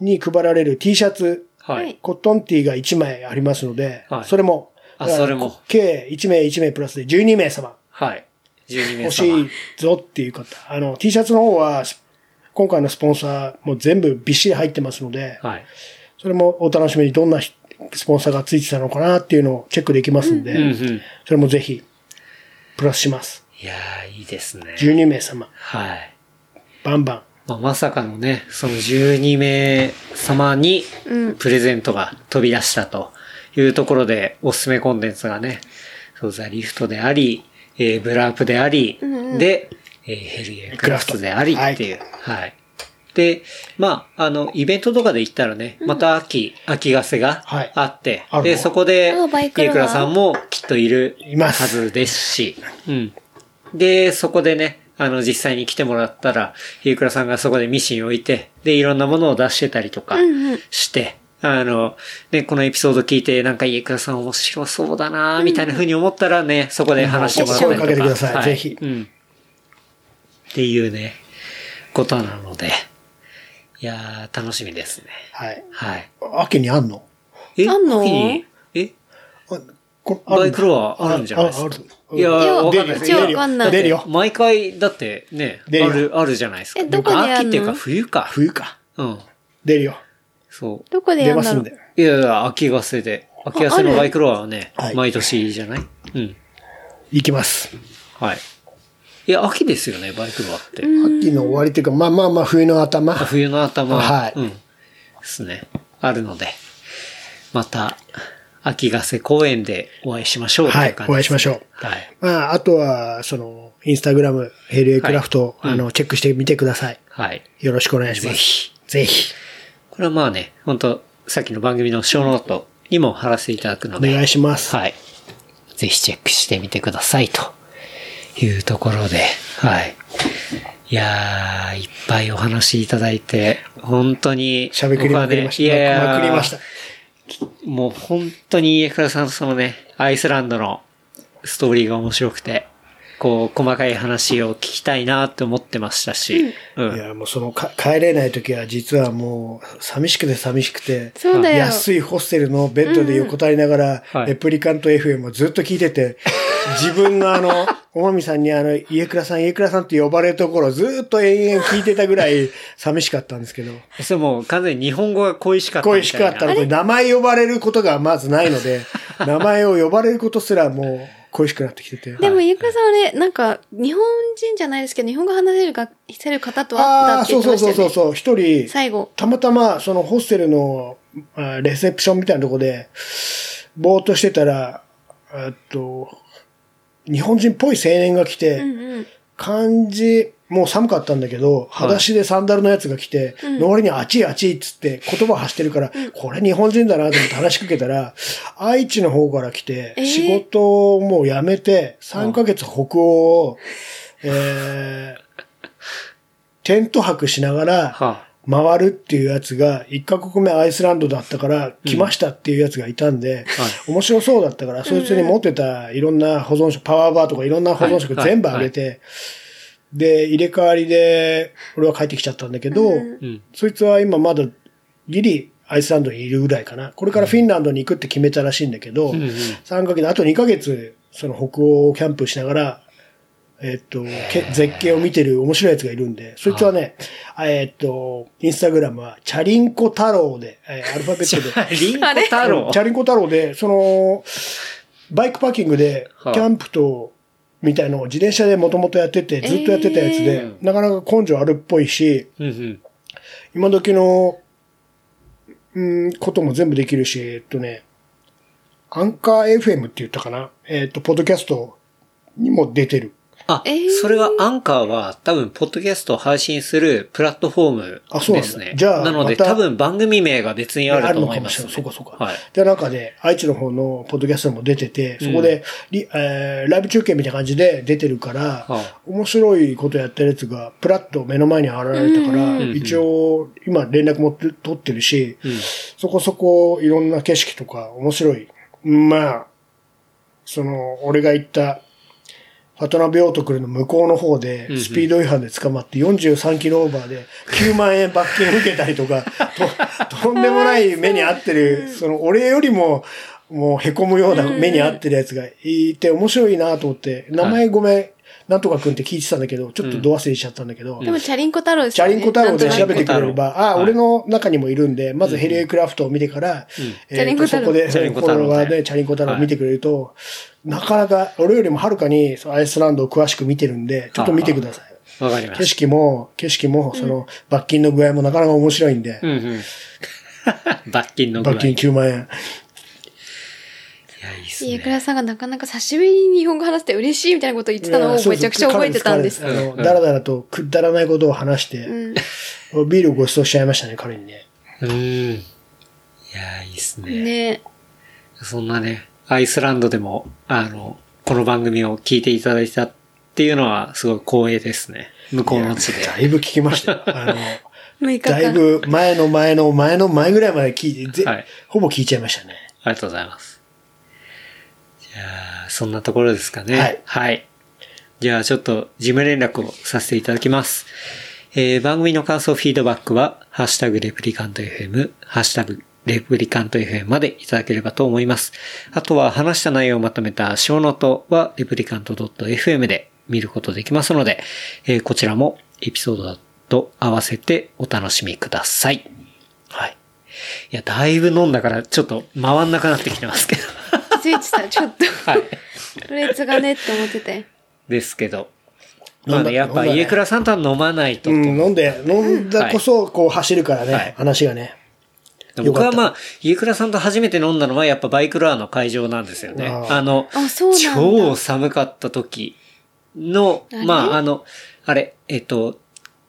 に配られる T シャツ、ははいい。コットン T が1枚ありますので、はいそれも、あそれも計1名1名プラスで12名様はい。12名欲しい様。ぞっていう方。あの、T シャツの方は、今回のスポンサーも全部びっしり入ってますので、はい。それもお楽しみにどんなスポンサーがついてたのかなっていうのをチェックできますんで、うんうん。それもぜひ、プラスします。いやー、いいですね。12名様、はい。バンバン。まあ、まさかのね、その12名様にうん。プレゼントが飛び出したというところで、おすすめコンテンツがね、そうザ・リフトであり、えーブラープであり、んうん。で、えーヘルエクラフトでありっていう、はい。で、まあ、あの、イベントとかで言ったらね、また秋、秋ガセがはい。あって、あるの。で、そこでイ、エクラさんもきっといるはずですし、うん。で、そこでね、あの、実際に来てもらったら、イエクラさんがそこでミシンを置いて、で、いろんなものを出してたりとかうんうんして、あの、ね、このエピソード聞いて、なんかイエクラさん面白そうだなみたいな風に思ったらね、そこで話してもらったりとか。声かけてくださいはぜひうん。っていうね、ことなので、いやー、楽しみですね。はい。はい。秋にあんの？え？あんの？秋に？バイクロアあるんじゃないですか？ああるいやー、いやわかんないんない出るよ。毎回、だってね、あ出るあるじゃないですか。えどこでやんの？秋っていうか冬か。冬か。うん。出るよ。そどこで出やるんだろうますん。いやいや、秋ガセで。秋ガセのバイクロアはねはい、毎年じゃない？うん。行きます。はい。いや、秋ですよね、バイクロアって。秋の終わりというか、まあまあまあ冬の頭。あ冬の頭。はいうん。ですね。あるので、また、秋ガセ公園でお会いしましょうはいお会いしましょうはい。まあ、あとは、その、インスタグラム、ヘルエクラフト、はいあの、チェックしてみてください。はい。よろしくお願いします。ぜひ。ぜひ。これはまあね、本当さっきの番組のショーノートにも貼らせていただくのおで、願いします。はい。ぜひチェックしてみてくださいというところで、はい。いやー、いっぱいお話いただいて、本当に、しゃべくりまくりました。僕はねいやいやまくりました。もう本当に家倉さんとそのね、アイスランドのストーリーが面白くて、こう、細かい話を聞きたいなって思ってましたし、うん。いや、もうそのか、帰れない時は実はもう、寂しくて寂しくて、そうだよ。安いホステルのベッドで横たわりながら、はいレプリカント FM をずっと聞いてて、自分のあの、おまみさんにあの、家倉さん、家倉さんって呼ばれるところをずっと延々聞いてたぐらい寂しかったんですけど、それもう完全に日本語が恋しかったみたいな。恋しかったので、名前呼ばれることがまずないので、名前を呼ばれることすらもう恋しくなってきてて。でも、ゆくらさんあれ、なんか、日本人じゃないですけど、日本語話せるか、せる方と会ったって言そうそうってましたよね。そうそうそう、一人、最後。たまたま、そのホステルの、あレセプションみたいなとこで、ぼーっとしてたら、えっと、日本人っぽい青年が来て、うんうん。漢字、もう寒かったんだけど、裸足でサンダルのやつが来て、の割にあっちいあっちいっつって言葉発してるから、これ日本人だなと思って話しかけたら、愛知の方から来て、えー？仕事をもう辞めて、3ヶ月北欧を、えー、テント泊しながら、は回るっていうやつが、1カ国目アイスランドだったから来ましたっていうやつがいたんで、面白そうだったから、そいつに持ってたいろんな保存食、パワーバーとかいろんな保存食はい全部あげて、で、入れ替わりで、俺は帰ってきちゃったんだけど、うん。そいつは今まだギリアイスランドにいるぐらいかな。これからフィンランドに行くって決めたらしいんだけど、うんうん。3ヶ月、あと2ヶ月、その北欧キャンプしながら、えっと、け絶景を見てる面白いやつがいるんで、そいつはね、えっと、インスタグラムは、チャリンコ太郎で、えーアルファベットで、リンコ太郎？チャリンコ太郎で、その、バイクパーキングで、はあキャンプと、みたいのを自転車でもともとやってて、ずっとやってたやつで、えーなかなか根性あるっぽいし、うんうん。今時の、うん、ことも全部できるし、えっとね、アンカー FM って言ったかな？えっと、ポッドキャストにも出てる。あ、えー。それはアンカーは多分、ポッドキャストを配信するプラットフォームですね。じゃあなので多分番組名が別にあると思います、あるのかもしれない。そうかそうか。はい。で、なんかで、愛知の方のポッドキャストにも出てて、そこで、リえーライブ中継みたいな感じで出てるから、はあ。面白いことやってるやつが、プラッと目の前に現れたから、ん。一応、今連絡も取ってるし、うん。そこそこいろんな景色とか面白い。まあ、その、俺が行った、ファトナビオートクルの向こうの方でスピード違反で捕まって43キロオーバーで9万円罰金受けたりとか、と、とんでもない目に遭ってる、その、俺よりも、もう凹むような目に遭ってるやつがいて面白いなと思って、名前ごめん、なんとかくんって聞いてたんだけど、ちょっとど忘れしちゃったんだけど、でも、チャリンコ太郎ですチャリンコ太郎で調べてくれれば、あ、はい。俺の中にもいるんで、まずヘリエクラフトを見てから、チャリンコ太郎。そこで、チャリンコフォ太郎ワーでチャリンコ太郎を見てくれると、なかなか、俺よりもはるかにアイスランドを詳しく見てるんで、ちょっと見てください。景わかりまし色も、景色も、その、罰金の具合もなかなか面白いんで。た。う、んうん。罰金の具合。罰金い9万円。や、いいっすね。家倉さんがなかなか久しぶりに日本語話して嬉しいみたいなこと言ってたのをめちゃくちゃ覚えてたんです。あの、だらだらとくだらないことを話して、うん。ビールをご馳走しちゃいましたね、彼にね。うん。いや、いいっすね。ねそんなね、アイスランドでも、あの、この番組を聞いていただいたっていうのはすごい光栄ですね。向こうの地で。だいぶ聞きましたよ。あの、6日間。だいぶ前の前の前の前ぐらいまで聞いて、ぜはいほぼ聞いちゃいましたね。ありがとうございます。じゃあ、そんなところですかね。はいはい。じゃあ、ちょっと事務連絡をさせていただきます。えー、番組の感想、フィードバックは、ハッシュタグレプリカント FM、ハッシュタグレプリカント FM までいただければと思います。あとは、話した内容をまとめたショーノートは、 Replicant.fm で見ることできますので、えーこちらもエピソードと合わせてお楽しみください。はい。いや、だいぶ飲んだから、ちょっと回んなくなってきてますけど。気づいてた、ちょっと。はい。呂律がねって思ってて。ですけど。飲んだまあね、やっぱ家倉さんとは飲まないとと。うん、飲んで、飲んだこそ、こう走るからね、はい話がね。僕はまあ、家倉さんと初めて飲んだのはやっぱバイクラーの会場なんですよね。あーあの、あそうなんだ超寒かった時の、まあ、あの、あれ、えっと、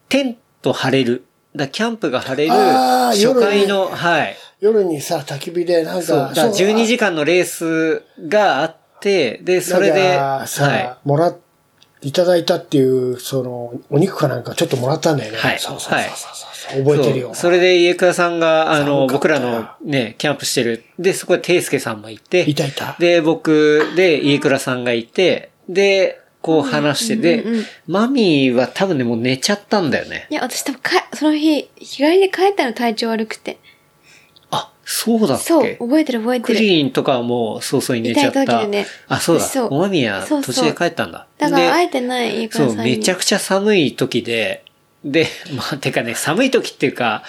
テント張れる。だキャンプが張れるあー初回の、夜はい。夜にさ、焚き火でなんそう、か、だから12時間のレースがあって、で、それで、さ、はもらっ、いただいたっていう、その、お肉かなんかちょっともらったんだよね。はいそうそうそうそうそう、覚えてるよ。そうそれで家倉さんが、あの、僕らのね、キャンプしてる。で、そこでテイスケさんもいて、いたいた。で、僕で家倉さんがいて、で、こう話して、で、うんうんマミーは多分ね、もう寝ちゃったんだよね。いや、私多分か、その日、日帰りで帰ったの体調悪くて。あ、そうだっけ？そう、覚えてる覚えてクる。リーンとかはもう早々に寝ちゃった。痛い時でねあ、そうだ。そうおまみやそうそう途中で帰ったんだ。だから、で会えてないそう、さんに。めちゃくちゃ寒い時で、で、まあ、てかね、寒い時っていうか、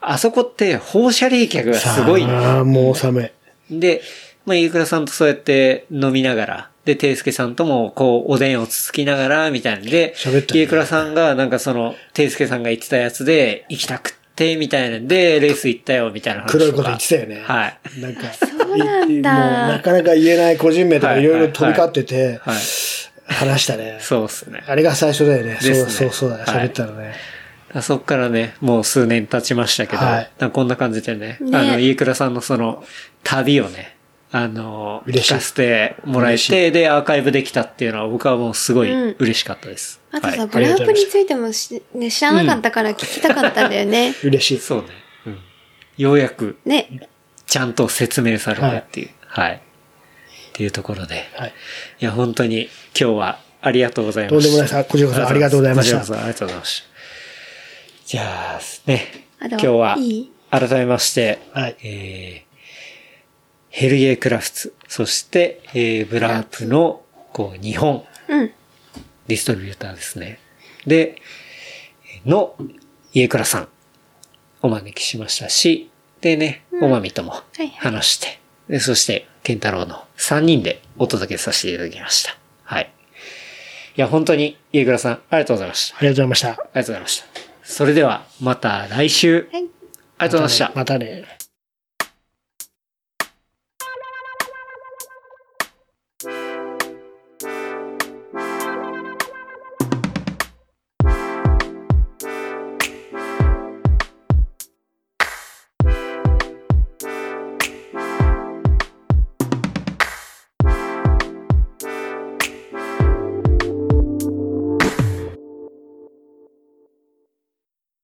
あそこって放射冷却がすごいのああ、もう寒い。で、まあ、飯倉さんとそうやって飲みながら、で、ていすけさんとも、こう、おでんをつつきながら、みたいなんで、喋ったね飯倉さんが、なんかその、ていすけさんが言ってたやつで、行きたくっって、みたいなんで、レース行ったよ、みたいな話。黒いこと言ってたよね。はい。なんか、そうなんだもうなかなか言えない個人名とかいろいろ飛び交ってて、はい。話したね。そうっすね。あれが最初だよね。そうそうそうだね。はい喋ったのね。そっからね、もう数年経ちましたけど、はこんな感じでね、ねあの、家倉さんのその、旅をね、あの、聞かせてもらえ嬉て、で、アーカイブできたっていうのは僕はもうすごいうん嬉しかったです。あとさ、はいブランプについてもし、ね、知らなかったから聞きたかったんだよね。嬉しい。そうね。うん。ようやく、ね。ちゃんと説明されたっていう。はい。っていうところで。はい。いや、本当に今日はありがとうございました。とんでもないですこちらこそありがとうございましたこちらこそありがとうございました。じゃあ、ね、あ今日はいい？改めまして、はいえー、ヘルゲークラフツ、そして、えー、ブラープの、こう、日本、うん。ディストリビューターですね。で、の、家倉さん、お招きしましたし、でね、おまみともいはい話して、で、そして、ケンタロウの3人でお届けさせていただきました。はい。いや、本当に、家倉さん、ありがとうございました。ありがとうございました。ありがとうございました。それでは、また来週、はい。ありがとうございました。またね。